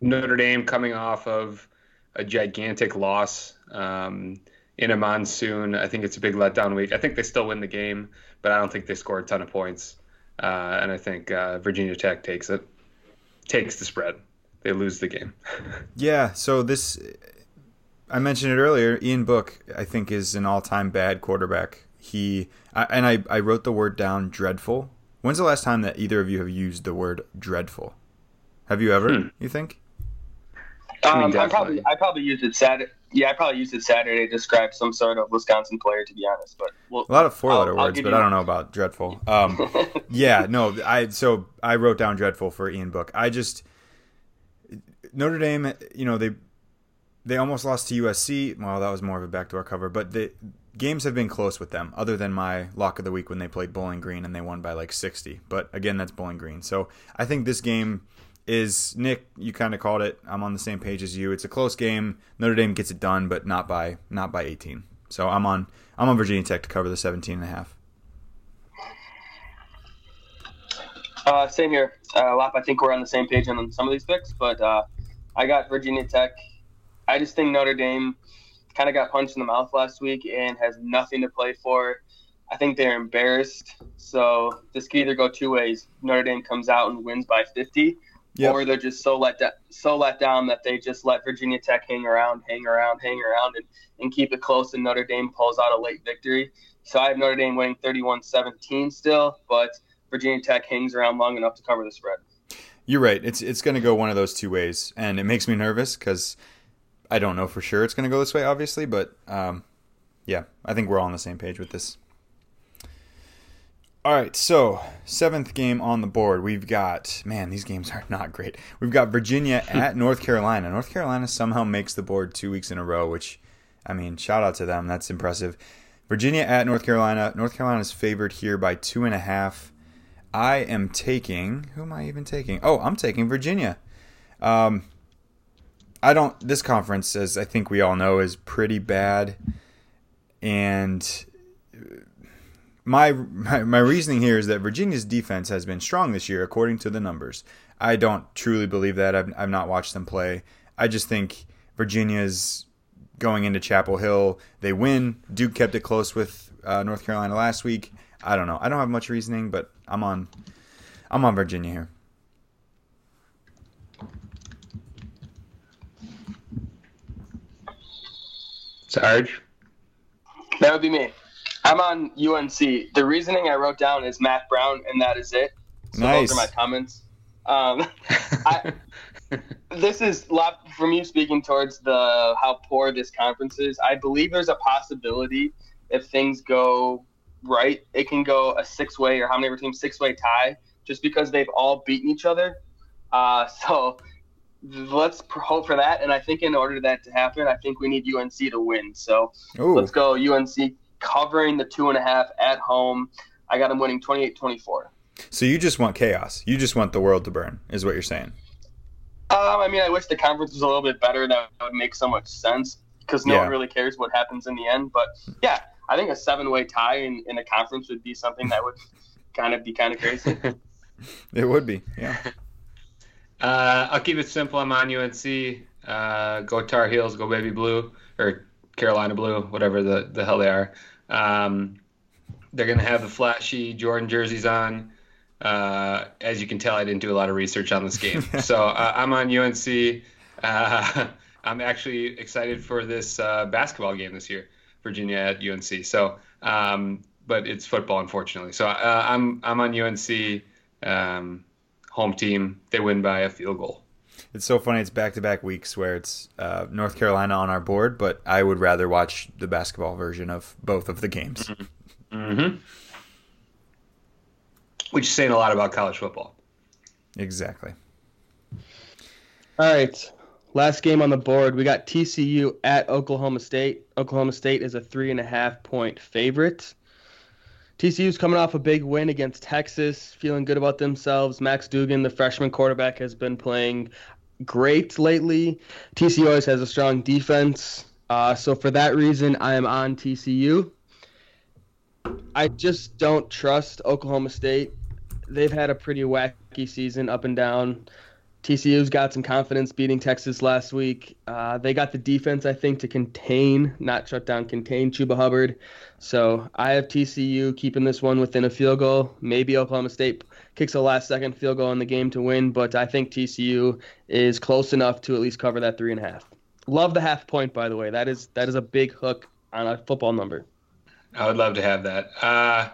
Notre Dame coming off of a gigantic loss um, in a monsoon. I think it's a big letdown week. I think they still win the game, but I don't think they score a ton of points. Uh, and I think uh, Virginia Tech takes it, takes the spread. They lose the game. <laughs> yeah. So this I mentioned it earlier. Ian Book, I think, is an all-time bad quarterback. He I, and I, I wrote the word down. Dreadful. When's the last time that either of you have used the word dreadful? Have you ever? Hmm. You think? Um, I, mean, I probably I probably used it Saturday. Yeah, I probably used it Saturday to describe some sort of Wisconsin player, to be honest. But we'll, a lot of four-letter words, but. I don't know about dreadful. <laughs> Um, yeah, no, I so I wrote down dreadful for Ian Book. I just Notre Dame, you know, they they almost lost to USC. Well, that was more of a backdoor cover, but the games have been close with them, other than my lock of the week when they played Bowling Green and they won by like 60. But again, that's Bowling Green. So I think this game is Nick. You kind of called it. I'm on the same page as you. It's a close game. Notre Dame gets it done, but not by not by 18. So I'm on I'm on Virginia Tech to cover the 17 and a half. Uh, same here, uh, Lap. I think we're on the same page on some of these picks, but uh, I got Virginia Tech I just think Notre Dame kind of got punched in the mouth last week and has nothing to play for. I think they're embarrassed. So this could either go two ways. Notre Dame comes out and wins by 50, yep. or they're just so let da- so let down that they just let Virginia Tech hang around, hang around, hang around, and, and keep it close. And Notre Dame pulls out a late victory. So I have Notre Dame winning 31-17 still, but Virginia Tech hangs around long enough to cover the spread. You're right. It's it's going to go one of those two ways, and it makes me nervous because – I don't know for sure it's going to go this way, obviously, but um, yeah, I think we're all on the same page with this. All right, so seventh game on the board. We've got, man, these games are not great. We've got Virginia <laughs> at North Carolina. North Carolina somehow makes the board two weeks in a row, which, I mean, shout out to them. That's impressive. Virginia at North Carolina. North Carolina is favored here by two and a half. I am taking. Who am I even taking? Oh, I'm taking Virginia. Um, I don't. This conference, as I think we all know, is pretty bad, and my, my my reasoning here is that Virginia's defense has been strong this year, according to the numbers. I don't truly believe that. I've I've not watched them play. I just think Virginia's going into Chapel Hill. They win. Duke kept it close with uh, North Carolina last week. I don't know. I don't have much reasoning, but I'm on. I'm on Virginia here. Sarge. That would be me. I'm on UNC. The reasoning I wrote down is Mack Brown, and that is it. So nice. those are my comments. Um, I, <laughs> this is a lot from you speaking towards the how poor this conference is. I believe there's a possibility if things go right, it can go a six way or how many ever teams six way tie just because they've all beaten each other. Uh, <laughs> so let's hope for that. And I think in order for that to happen, I think we need UNC to win. So Ooh. let's go UNC covering the two and a half at home. I got them winning 28 24. So you just want chaos. You just want the world to burn, is what you're saying. Um, I mean, I wish the conference was a little bit better. That would make so much sense because no Yeah. one really cares what happens in the end. But yeah, I think a seven-way tie in, in a conference would be something that would <laughs> kind of be kind of crazy. <laughs> It would be. Yeah. Uh, I'll keep it simple. I'm on UNC. Uh, go Tar Heels. Go Baby Blue or Carolina Blue, whatever the, the hell they are. Um, they're gonna have the flashy Jordan jerseys on. Uh, as you can tell, I didn't do a lot of research on this game, <laughs> so uh, I'm on UNC. Uh, <laughs> I'm actually excited for this uh, basketball game this year, Virginia at UNC. So, um, but it's football, unfortunately. So uh, I'm I'm on UNC. Um, home team. They win by a field goal. It's so funny. It's back to back weeks where it's uh, North Carolina on our board, but I would rather watch the basketball version of both of the games. Mm-hmm. Which is saying a lot about college football. Exactly. All right. Last game on the board, we got TCU at Oklahoma State. Oklahoma State is a three and a half point favorite. TCU's coming off a big win against Texas, feeling good about themselves. Max Duggan, the freshman quarterback, has been playing great lately. TCU always has a strong defense. Uh, so for that reason, I am on TCU. I just don't trust Oklahoma State. They've had a pretty wacky season, up and down. TCU's got some confidence beating Texas last week. Uh, they got the defense, I think, to contain, not shut down, contain Chuba Hubbard. So I have TCU keeping this one within a field goal. Maybe Oklahoma State kicks a last second field goal in the game to win, but I think TCU is close enough to at least cover that three and a half. Love the half point, by the way. That is that is a big hook on a football number. I would love to have that. Uh,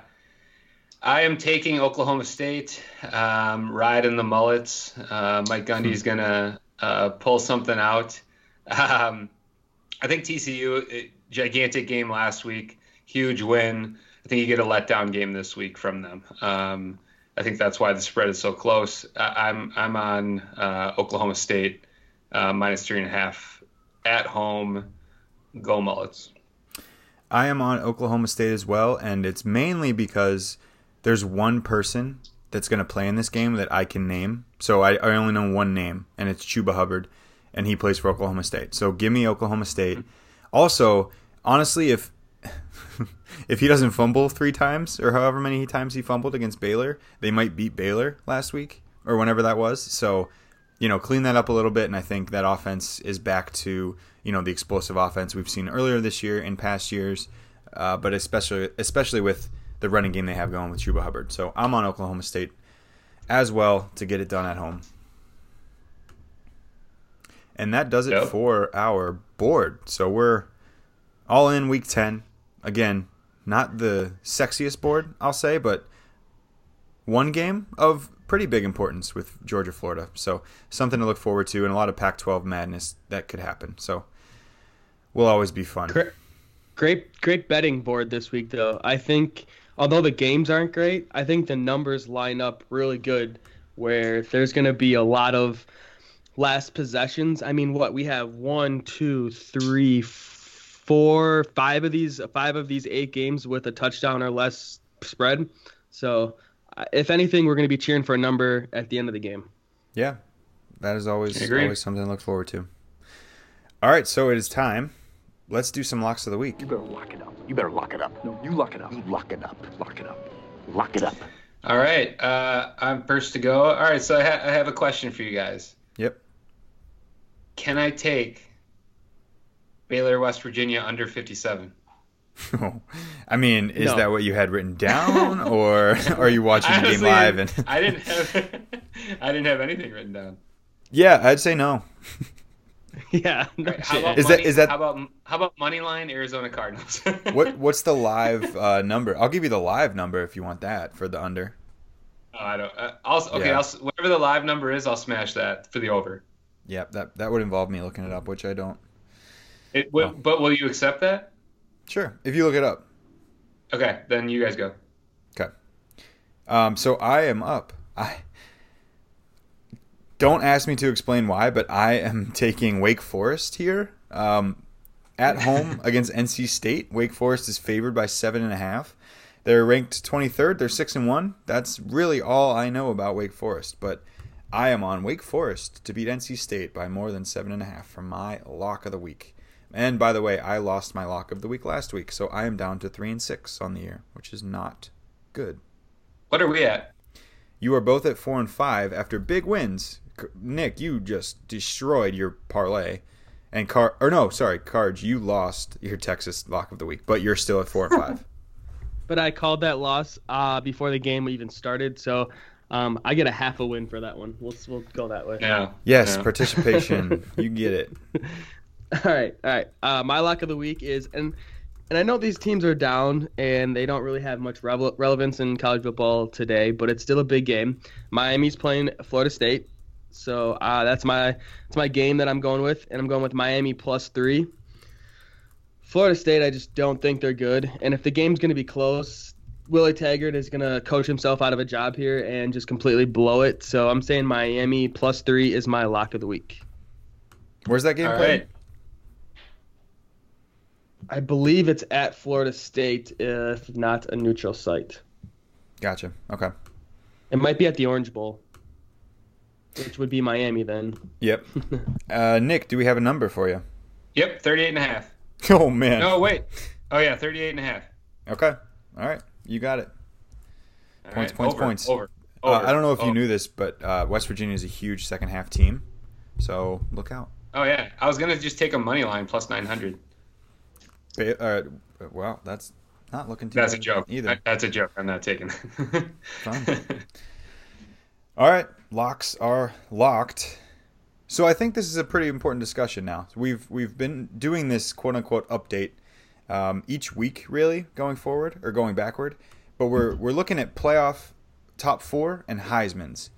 I am taking Oklahoma State, um, riding the mullets. Uh, Mike Gundy's going to uh, pull something out. Um, I think TCU, it- gigantic game last week, huge win. I think you get a letdown game this week from them. Um, I think that's why the spread is so close. I, I'm I'm on uh, Oklahoma State uh, minus three and a half at home. Go Mullets. I am on Oklahoma State as well, and it's mainly because there's one person that's going to play in this game that I can name. So I, I only know one name, and it's Chuba Hubbard, and he plays for Oklahoma State. So give me Oklahoma State. Also, honestly, if <laughs> if he doesn't fumble three times or however many times he fumbled against Baylor, they might beat Baylor last week or whenever that was. So you know, clean that up a little bit, and I think that offense is back to you know the explosive offense we've seen earlier this year in past years, uh, but especially especially with the running game they have going with Chuba Hubbard. So I'm on Oklahoma State as well to get it done at home. And that does it Yep. for our board. So we're all in week 10. Again, not the sexiest board, I'll say, but one game of pretty big importance with Georgia Florida. So something to look forward to and a lot of Pac 12 madness that could happen. So will always be fun. Great, great, great betting board this week, though. I think, although the games aren't great, I think the numbers line up really good. Where there's going to be a lot of last possessions. I mean, what we have one, two, three, f- four, five of these, five of these eight games with a touchdown or less spread. So, uh, if anything, we're going to be cheering for a number at the end of the game. Yeah, that is always always something to look forward to. All right, so it is time. Let's do some locks of the week. You better lock it up. You better lock it up. No, you lock it up. You lock it up. Lock it up. Lock it up. All right, uh, I'm first to go. All right, so I, ha- I have a question for you guys. Yep. Can I take Baylor, West Virginia under 57? <laughs> I mean, is no. that what you had written down, <laughs> or are you watching Honestly, the game live? And <laughs> I didn't have, I didn't have anything written down. Yeah, I'd say no. <laughs> yeah. No right, how about is money, that is that how about how about money line Arizona Cardinals? <laughs> what what's the live uh, number? I'll give you the live number if you want that for the under. Oh, I don't. Uh, I'll okay. Yeah. I'll whatever the live number is, I'll smash that for the over. Yeah, that that would involve me looking it up, which I don't. It, w- oh. But will you accept that? Sure, if you look it up. Okay, then you guys go. Okay. Um, so I am up. I don't ask me to explain why, but I am <laughs> taking Wake Forest here. Um, at home <laughs> against NC State, Wake Forest is favored by seven and a half. They're ranked 23rd. They're six and one. That's really all I know about Wake Forest. But I am on Wake Forest to beat NC State by more than seven and a half for my lock of the week. And by the way, I lost my lock of the week last week, so I am down to three and six on the year, which is not good. What are we at? You are both at four and five after big wins. Nick, you just destroyed your parlay, and Car or no, sorry, Cards, you lost your Texas lock of the week, but you're still at four and five. <laughs> but I called that loss uh, before the game even started, so um, I get a half a win for that one. We'll we'll go that way. Yeah. Yes, yeah. participation. <laughs> you get it. <laughs> All right, all right. Uh, my lock of the week is and and I know these teams are down and they don't really have much revel- relevance in college football today, but it's still a big game. Miami's playing Florida State, so uh, that's my that's my game that I'm going with, and I'm going with Miami plus three. Florida State, I just don't think they're good, and if the game's going to be close, Willie Taggart is going to coach himself out of a job here and just completely blow it. So I'm saying Miami plus three is my lock of the week. Where's that game All played? Right. I believe it's at Florida State, if not a neutral site. Gotcha. Okay. It might be at the Orange Bowl, which would be Miami then. Yep. <laughs> uh, Nick, do we have a number for you? Yep, 38 and a half. <laughs> Oh, man. No, wait. Oh, yeah, 38 and a half. Okay. All right. You got it. All points, right. points, over, points. Over. Uh, over. I don't know if oh. you knew this, but uh, West Virginia is a huge second half team. So look out. Oh, yeah. I was going to just take a money line plus 900. Uh, well, that's not looking too. That's a joke. Either. That's a joke. I'm not taking. <laughs> All right, locks are locked. So I think this is a pretty important discussion now. We've we've been doing this quote unquote update um, each week, really going forward or going backward. But we're we're looking at playoff top four and Heisman's,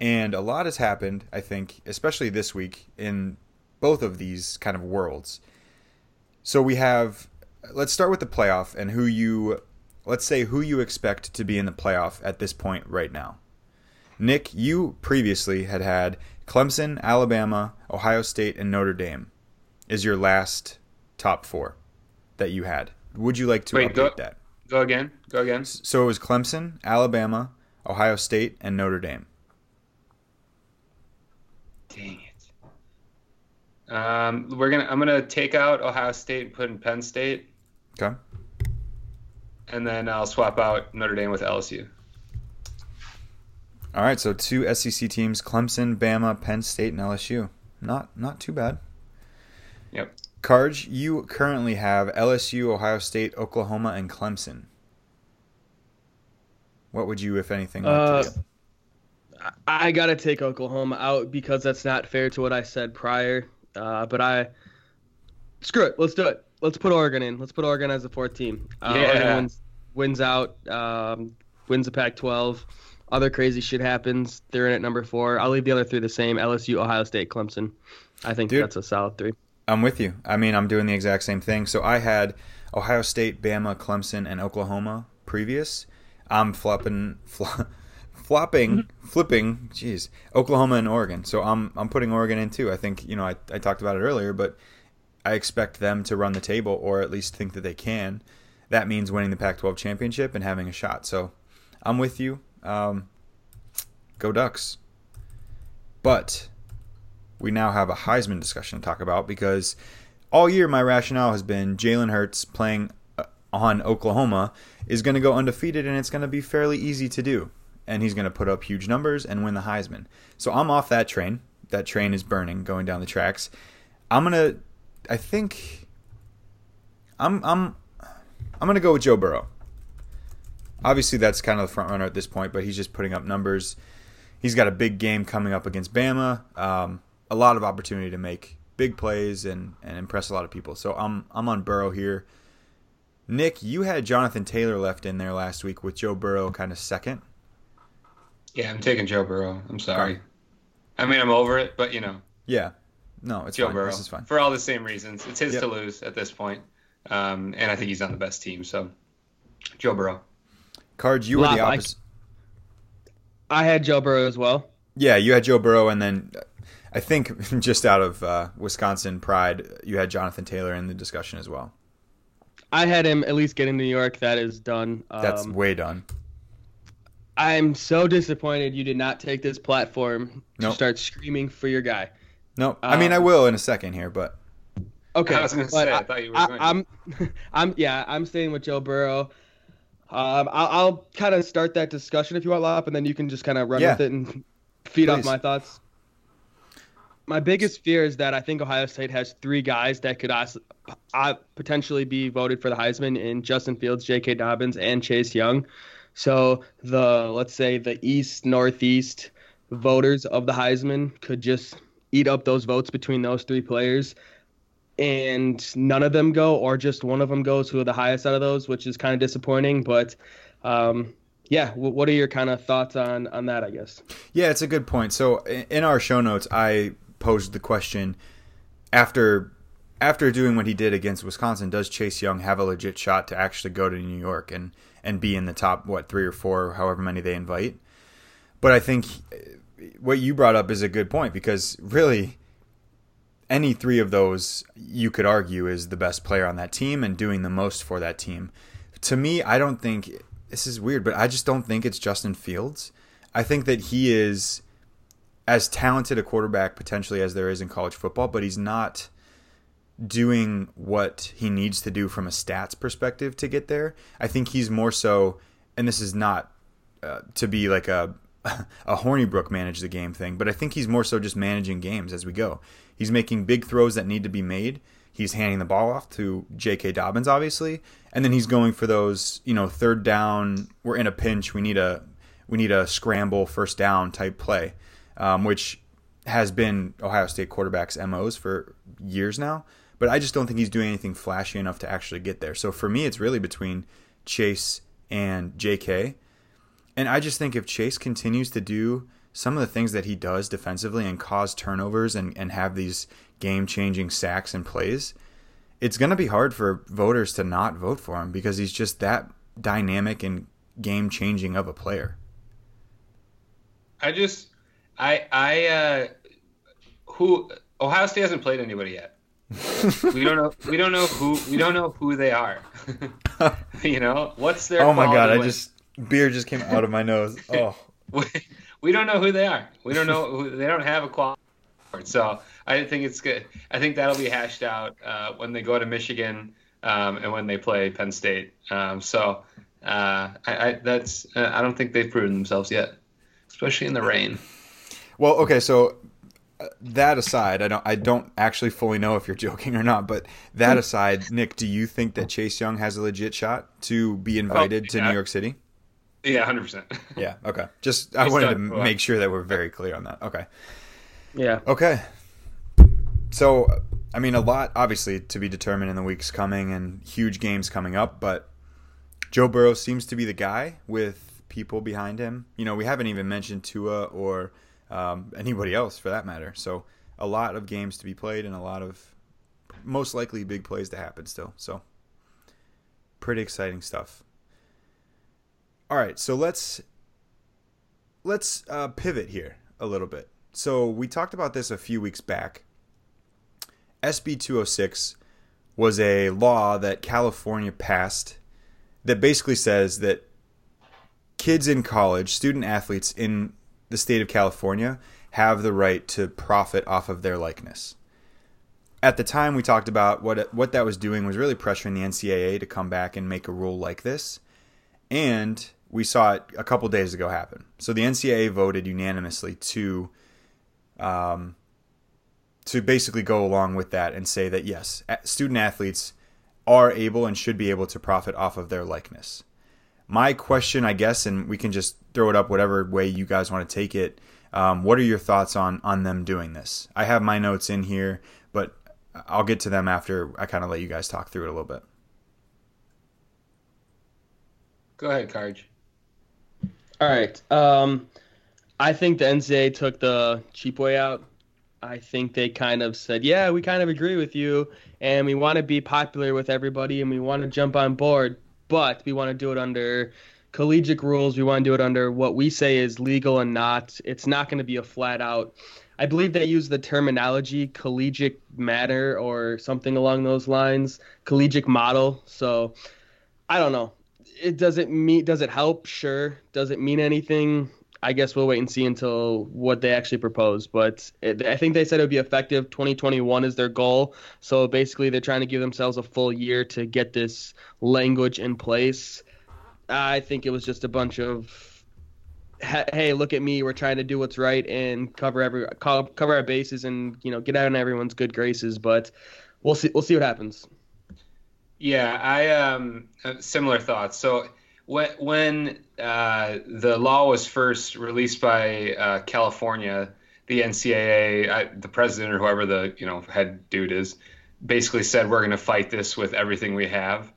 and a lot has happened. I think, especially this week in both of these kind of worlds. So we have let's start with the playoff and who you let's say who you expect to be in the playoff at this point right now. Nick, you previously had had Clemson, Alabama, Ohio State, and Notre Dame is your last top four that you had. Would you like to Wait, update go, that? Go again. Go again. So it was Clemson, Alabama, Ohio State, and Notre Dame. Dang it. Um, we're gonna. I'm gonna take out Ohio State and put in Penn State. Okay. And then I'll swap out Notre Dame with LSU. All right, so two SEC teams: Clemson, Bama, Penn State, and LSU. Not not too bad. Yep. Carge, you currently have LSU, Ohio State, Oklahoma, and Clemson. What would you, if anything, like uh, to do? I gotta take Oklahoma out because that's not fair to what I said prior. Uh, but I screw it. Let's do it. Let's put Oregon in. Let's put Oregon as the fourth team. Uh, yeah. Oregon wins, wins out, um, wins the Pac-12. Other crazy shit happens. They're in at number four. I'll leave the other three the same: LSU, Ohio State, Clemson. I think Dude, that's a solid three. I'm with you. I mean, I'm doing the exact same thing. So I had Ohio State, Bama, Clemson, and Oklahoma previous. I'm flopping, <laughs> flopping, mm-hmm. flipping, jeez, Oklahoma and Oregon. So I'm I'm putting Oregon in too. I think you know I, I talked about it earlier, but I expect them to run the table or at least think that they can. That means winning the Pac 12 championship and having a shot. So I'm with you. Um, go Ducks. But we now have a Heisman discussion to talk about because all year my rationale has been Jalen Hurts playing uh, on Oklahoma is going to go undefeated and it's going to be fairly easy to do. And he's going to put up huge numbers and win the Heisman. So I'm off that train. That train is burning going down the tracks. I'm going to I think I'm I'm I'm going to go with Joe Burrow. Obviously that's kind of the front runner at this point, but he's just putting up numbers. He's got a big game coming up against Bama. Um, a lot of opportunity to make big plays and, and impress a lot of people. So I'm I'm on Burrow here. Nick, you had Jonathan Taylor left in there last week with Joe Burrow kind of second. Yeah, I'm taking Joe Burrow. I'm sorry. Okay. I mean, I'm over it, but you know. Yeah. No, it's Joe fine. Burrow. This is fine. For all the same reasons. It's his yep. to lose at this point. Um, and I think he's on the best team. So, Joe Burrow. Cards, you were the opposite. I, I had Joe Burrow as well. Yeah, you had Joe Burrow, and then I think <laughs> just out of uh, Wisconsin pride, you had Jonathan Taylor in the discussion as well. I had him at least get in New York. That is done. Um, That's way done. I'm so disappointed you did not take this platform nope. to start screaming for your guy. No, nope. I mean I um, will in a second here, but okay. I was going to say. I, I, thought you were I, going. I'm, <laughs> I'm, yeah, I'm staying with Joe Burrow. Um, I'll, I'll kind of start that discussion if you want, Lop, and then you can just kind of run yeah. with it and feed Please. off my thoughts my biggest fear is that I think Ohio State has three guys that could uh, potentially be voted for the Heisman in Justin Fields, J.K. Dobbins, and Chase Young. So the let's say the East Northeast voters of the Heisman could just eat up those votes between those three players, and none of them go, or just one of them goes who are the highest out of those, which is kind of disappointing. But um, yeah, what are your kind of thoughts on on that? I guess. Yeah, it's a good point. So in our show notes, I posed the question after after doing what he did against Wisconsin, does Chase Young have a legit shot to actually go to New York and and be in the top what three or four, however many they invite? But I think what you brought up is a good point because really any three of those you could argue is the best player on that team and doing the most for that team. To me, I don't think this is weird, but I just don't think it's Justin Fields. I think that he is as talented a quarterback potentially as there is in college football, but he's not doing what he needs to do from a stats perspective to get there. I think he's more so, and this is not uh, to be like a <laughs> a Hornibrook manage the game thing, but I think he's more so just managing games as we go. He's making big throws that need to be made. He's handing the ball off to J.K. Dobbins, obviously, and then he's going for those, you know, third down. We're in a pinch. We need a we need a scramble first down type play um, which has been Ohio State quarterbacks' MOs for years now. But I just don't think he's doing anything flashy enough to actually get there. So for me, it's really between Chase and JK. And I just think if Chase continues to do some of the things that he does defensively and cause turnovers and, and have these game changing sacks and plays, it's going to be hard for voters to not vote for him because he's just that dynamic and game changing of a player. I just I I uh, who Ohio State hasn't played anybody yet. <laughs> we don't know. We don't know who. We don't know who they are. <laughs> <laughs> you know what's their? Oh my god! I just beer just came out of my nose. Oh. We, don't know who they are. We don't know. Who, they don't have a quality. So I think it's good. I think that'll be hashed out uh, when they go to Michigan um, and when they play Penn State. Um, so uh, I, I, that's. Uh, I don't think they've proven themselves yet, especially in the rain. Well, okay, so uh, that aside, I don't I don't actually fully know if you're <laughs> joking or not, but that aside, Nick, do you think that Chase Young has a legit shot to be invited oh, yeah. to New York City? Yeah, hundred percent. <laughs> Yeah. Okay. Just I wanted to make sure that we're very clear on that. Okay. Yeah. Okay. So, I mean, a lot obviously to be determined in the weeks coming and huge games coming up, but Joe Burrow seems to be the guy with people behind him. You know, we haven't even mentioned Tua or um, anybody else for that matter. So a lot of games to be played and a lot of most likely big plays to happen still. So pretty exciting stuff. All right, so let's let's uh, pivot here a little bit. So we talked about this a few weeks back, SB 206 was a law that California passed that basically says that kids in college, student athletes in the state of California, have the right to profit off of their likeness. At the time, we talked about what what that was doing was really pressuring the NCAA to come back and make a rule like this, and we saw it a couple days ago happen. So the NCAA voted unanimously to, um, to basically go along with that and say that yes, student athletes are able and should be able to profit off of their likeness. My question, I guess, and we can just throw it up whatever way you guys want to take it. Um, what are your thoughts on on them doing this? I have my notes in here, but I'll get to them after I kind of let you guys talk through it a little bit. Go ahead, Karj. All right. Um, I think the NCAA took the cheap way out. I think they kind of said, "Yeah, we kind of agree with you, and we want to be popular with everybody, and we want to jump on board, but we want to do it under collegiate rules. We want to do it under what we say is legal and not. It's not going to be a flat out." I believe they use the terminology collegiate matter or something along those lines, collegiate model. So I don't know it doesn't mean does it help? Sure. Does it mean anything? I guess we'll wait and see until what they actually propose. But it, I think they said it would be effective. 2021 is their goal. So basically, they're trying to give themselves a full year to get this language in place. I think it was just a bunch of, hey, look at me. We're trying to do what's right and cover every cover our bases and you know get out in everyone's good graces. But we'll see. We'll see what happens. Yeah, I um similar thoughts. So when when uh, the law was first released by uh, California, the NCAA, I, the president or whoever the you know head dude is, basically said we're going to fight this with everything we have,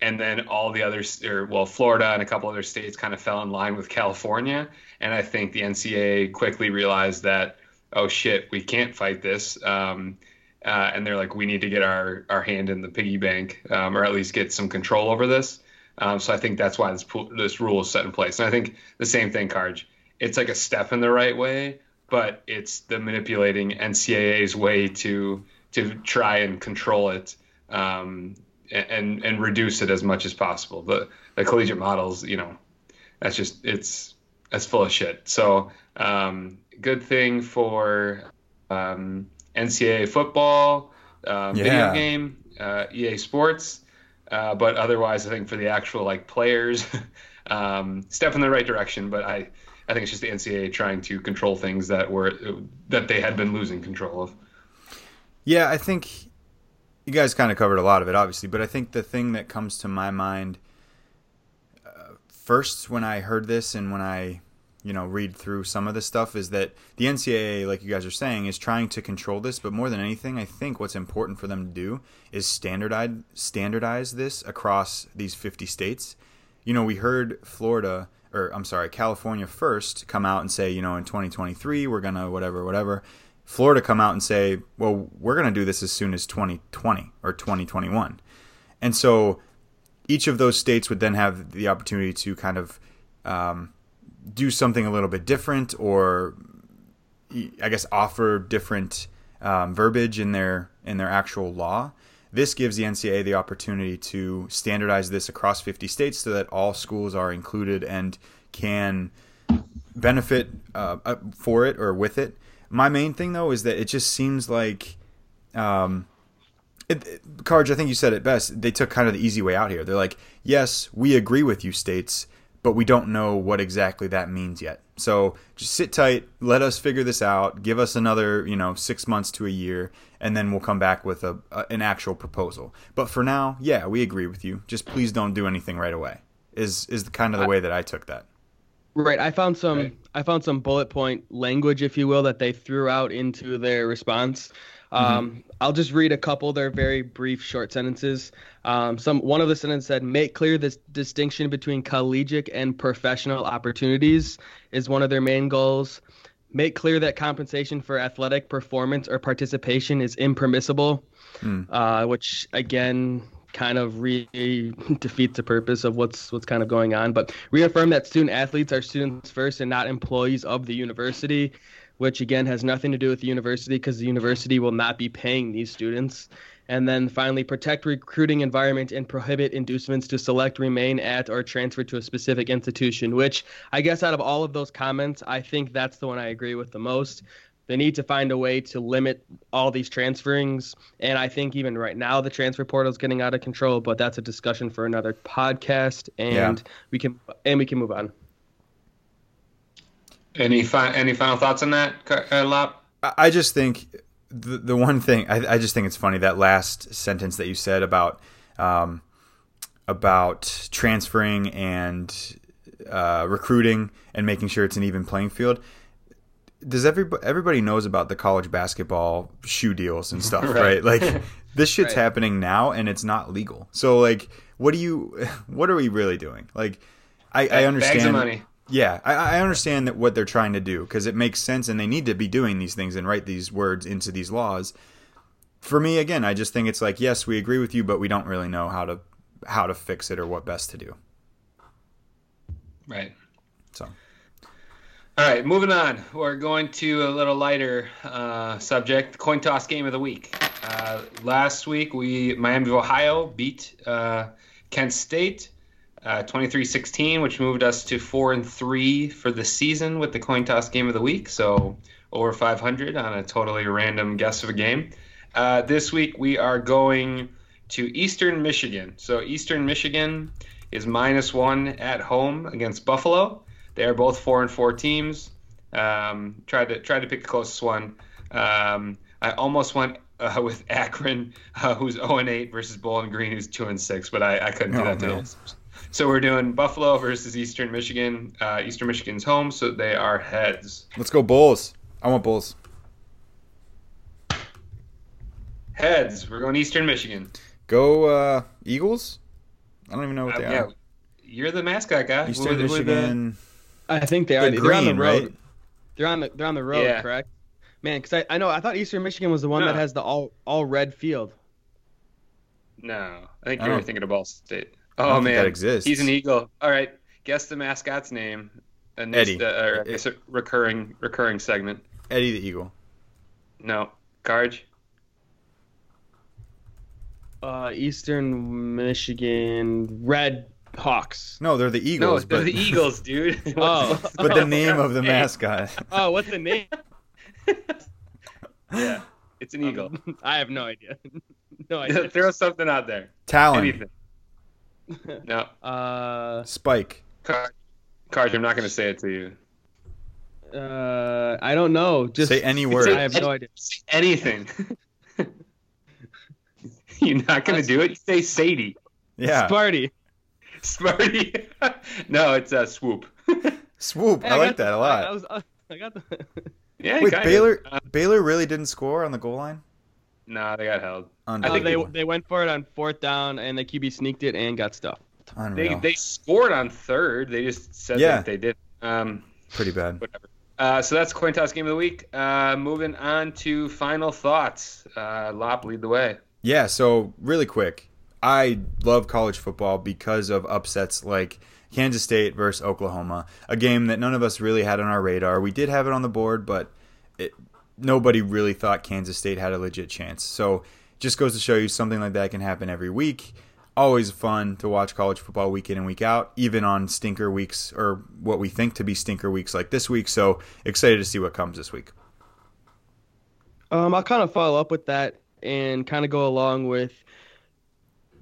and then all the others, or well, Florida and a couple other states kind of fell in line with California, and I think the NCAA quickly realized that oh shit, we can't fight this. Um, uh, and they're like, we need to get our our hand in the piggy bank, um, or at least get some control over this. Um, so I think that's why this this rule is set in place. And I think the same thing, Karj. It's like a step in the right way, but it's the manipulating NCAA's way to to try and control it um, and and reduce it as much as possible. The the collegiate models, you know, that's just it's that's full of shit. So um, good thing for um, NCAA football, um, yeah. video game, uh, EA Sports. Uh, but otherwise, I think for the actual like players, <laughs> um, step in the right direction. But I, I think it's just the NCAA trying to control things that were that they had been losing control of. Yeah, I think you guys kind of covered a lot of it, obviously. But I think the thing that comes to my mind uh, first when I heard this and when I you know read through some of this stuff is that the NCAA, like you guys are saying, is trying to control this. But more than anything, I think what's important for them to do is standardize standardize this across these 50 states. You know, we heard Florida or I'm sorry, California first come out and say, you know, in 2023 we're gonna whatever whatever. Florida come out and say, well, we're gonna do this as soon as 2020 or 2021, and so each of those states would then have the opportunity to kind of um, do something a little bit different or I guess offer different um, verbiage in their in their actual law. This gives the NCAA the opportunity to standardize this across 50 states so that all schools are included and can benefit uh, for it or with it. My main thing though is that it just seems like, um, it, it, I think you said it best. They took kind of the easy way out here. They're like, yes, we agree with you, states but we don't know what exactly that means yet. So just sit tight, let us figure this out, give us another, you know, six months to a year, and then we'll come back with a, a an actual proposal. But for now, yeah, we agree with you. Just please don't do anything right away. Is is the kind of the way that I took that. Right. I found some right. I found some bullet point language, if you will, that they threw out into their response. Mm-hmm. Um, I'll just read a couple. They're very brief, short sentences. Um, some one of the sentences said, "Make clear this distinction between collegiate and professional opportunities is one of their main goals. Make clear that compensation for athletic performance or participation is impermissible." Mm. Uh, which again kind of really <laughs> defeats the purpose of what's what's kind of going on. But reaffirm that student athletes are students first and not employees of the university which again has nothing to do with the university because the university will not be paying these students. And then finally, protect recruiting environment and prohibit inducements to select, remain at, or transfer to a specific institution. Which I guess out of all of those comments, I think that's the one I agree with the most. They need to find a way to limit all these transferings. And I think even right now the transfer portal is getting out of control, but that's a discussion for another podcast and yeah. we can and we can move on. Any fi- any final thoughts on that, uh, Lop? I just think the the one thing I, I just think it's funny that last sentence that you said about um, about transferring and uh, recruiting and making sure it's an even playing field does everybody everybody knows about the college basketball shoe deals and stuff, <laughs> right? right? Like <laughs> this shit's right. happening now and it's not legal. So like, what do you? <laughs> What are we really doing? Like, I, I understand. Bags of money. Yeah, I, I understand that what they're trying to do because it makes sense and they need to be doing these things and write these words into these laws. For me, again, I just think it's like, yes, we agree with you, but we don't really know how to how to fix it or what best to do. Right. So. All right, moving on. We're going to a little lighter uh, subject: coin toss game of the week. Uh, last week, we Miami of Ohio beat uh, Kent State 23-16, uh, which moved us to four and three for the season with the coin toss game of the week. So over 500 on a totally random guess of a game. Uh, this week, we are going to Eastern Michigan. So Eastern Michigan is minus one at home against Buffalo. They are both four and four teams. Um, tried to tried to pick the closest one. Um, I almost went uh, with Akron, uh, who's 0 and 8, versus Bowling Green, who's 2 and 6, but I, I couldn't do oh, that to So we're doing Buffalo versus Eastern Michigan. Uh, Eastern Michigan's home, so they are heads. Let's go Bulls. I want Bulls. Heads. We're going Eastern Michigan. Go uh, Eagles. I don't even know what uh, they yeah. are. You're the mascot guy. Eastern with, Michigan. With the... I think they are. The they're on the road. Right? They're on the they're on the road, yeah. correct? Man, because I, I know I thought Eastern Michigan was the one no. that has the all all red field. No, I think you're thinking of Ball State. Oh man, that exists. He's an eagle. All right, guess the mascot's name. And Eddie. Uh, or it's a recurring recurring segment. Eddie the Eagle. No, Carge. Uh, Eastern Michigan Red Hawks. No, they're the Eagles. No, they're but... the Eagles, dude. <laughs> oh, <laughs> but the name of the <laughs> mascot. Oh, what's the name? yeah, it's an eagle. Um, I have no idea. no idea. Throw something out there. Talon. Anything. No. Uh. Spike. Car- Carge, I'm not going to say it to you. Uh, I don't know. Just say any word. I have no idea. Say anything. <laughs> You're not going to do it. Say Sadie. Yeah. Sparty. Smarty. <laughs> no, it's a uh, swoop. <laughs> swoop. Hey, I, I like that a lot. I, was, uh, I got the. yeah. Wait, Baylor. Uh, Baylor really didn't score on the goal line. No, nah, they got held. I think they they went for it on fourth down, and the QB sneaked it and got stuffed. Unreal. They they scored on third. They just said yeah. that they did. Um, Pretty bad. Whatever. Uh, so that's coin toss game of the week. Uh, moving on to final thoughts. Uh, Lop, lead the way. Yeah. So really quick, I love college football because of upsets like Kansas State versus Oklahoma, a game that none of us really had on our radar. We did have it on the board, but it, nobody really thought Kansas State had a legit chance. So just goes to show you something like that can happen every week. Always fun to watch college football week in and week out, even on stinker weeks or what we think to be stinker weeks like this week. So excited to see what comes this week. Um, I'll kind of follow up with that and kind of go along with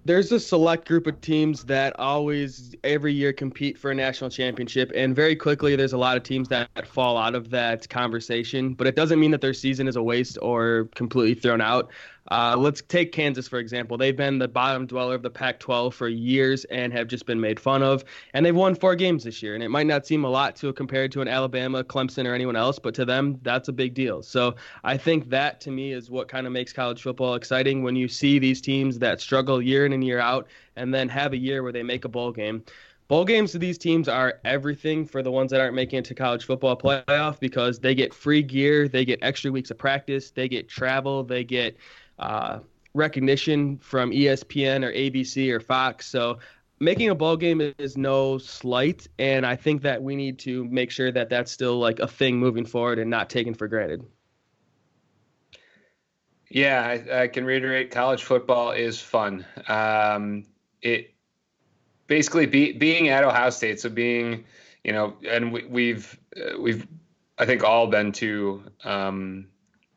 there's a select group of teams that always every year compete for a national championship and very quickly there's a lot of teams that fall out of that conversation but it doesn't mean that their season is a waste or completely thrown out uh, let's take Kansas, for example. They've been the bottom dweller of the Pac 12 for years and have just been made fun of. And they've won four games this year. And it might not seem a lot to compared to an Alabama, Clemson, or anyone else, but to them, that's a big deal. So I think that to me is what kind of makes college football exciting when you see these teams that struggle year in and year out and then have a year where they make a bowl game. Bowl games to these teams are everything for the ones that aren't making it to college football playoff because they get free gear, they get extra weeks of practice, they get travel, they get uh, recognition from ESPN or ABC or Fox. So making a ball game is no slight, and I think that we need to make sure that that's still like a thing moving forward and not taken for granted. Yeah, I, I can reiterate. College football is fun. Um, it basically be, being at Ohio State, so being, you know, and we, we've uh, we've I think all been to um,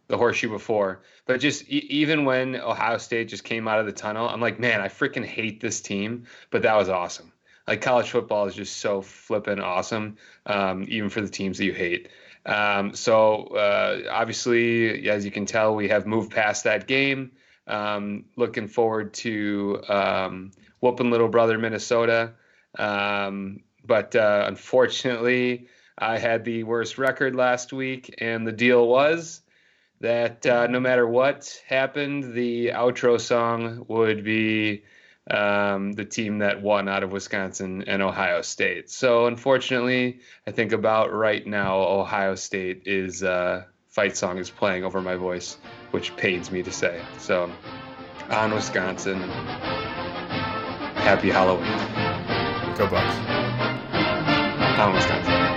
the horseshoe before, but just e- even when Ohio State just came out of the tunnel, I'm like, man, I freaking hate this team, but that was awesome. Like college football is just so flippin' awesome, um, even for the teams that you hate. Um, so uh, obviously, as you can tell, we have moved past that game. Um, looking forward to um, whooping little brother Minnesota. Um, but uh, unfortunately, I had the worst record last week, and the deal was that uh, no matter what happened, the outro song would be um, the team that won out of Wisconsin and Ohio State. So unfortunately, I think about right now, Ohio State is uh, fight song is playing over my voice, which pains me to say. So on Wisconsin, happy Halloween. Go Bucks. On Wisconsin.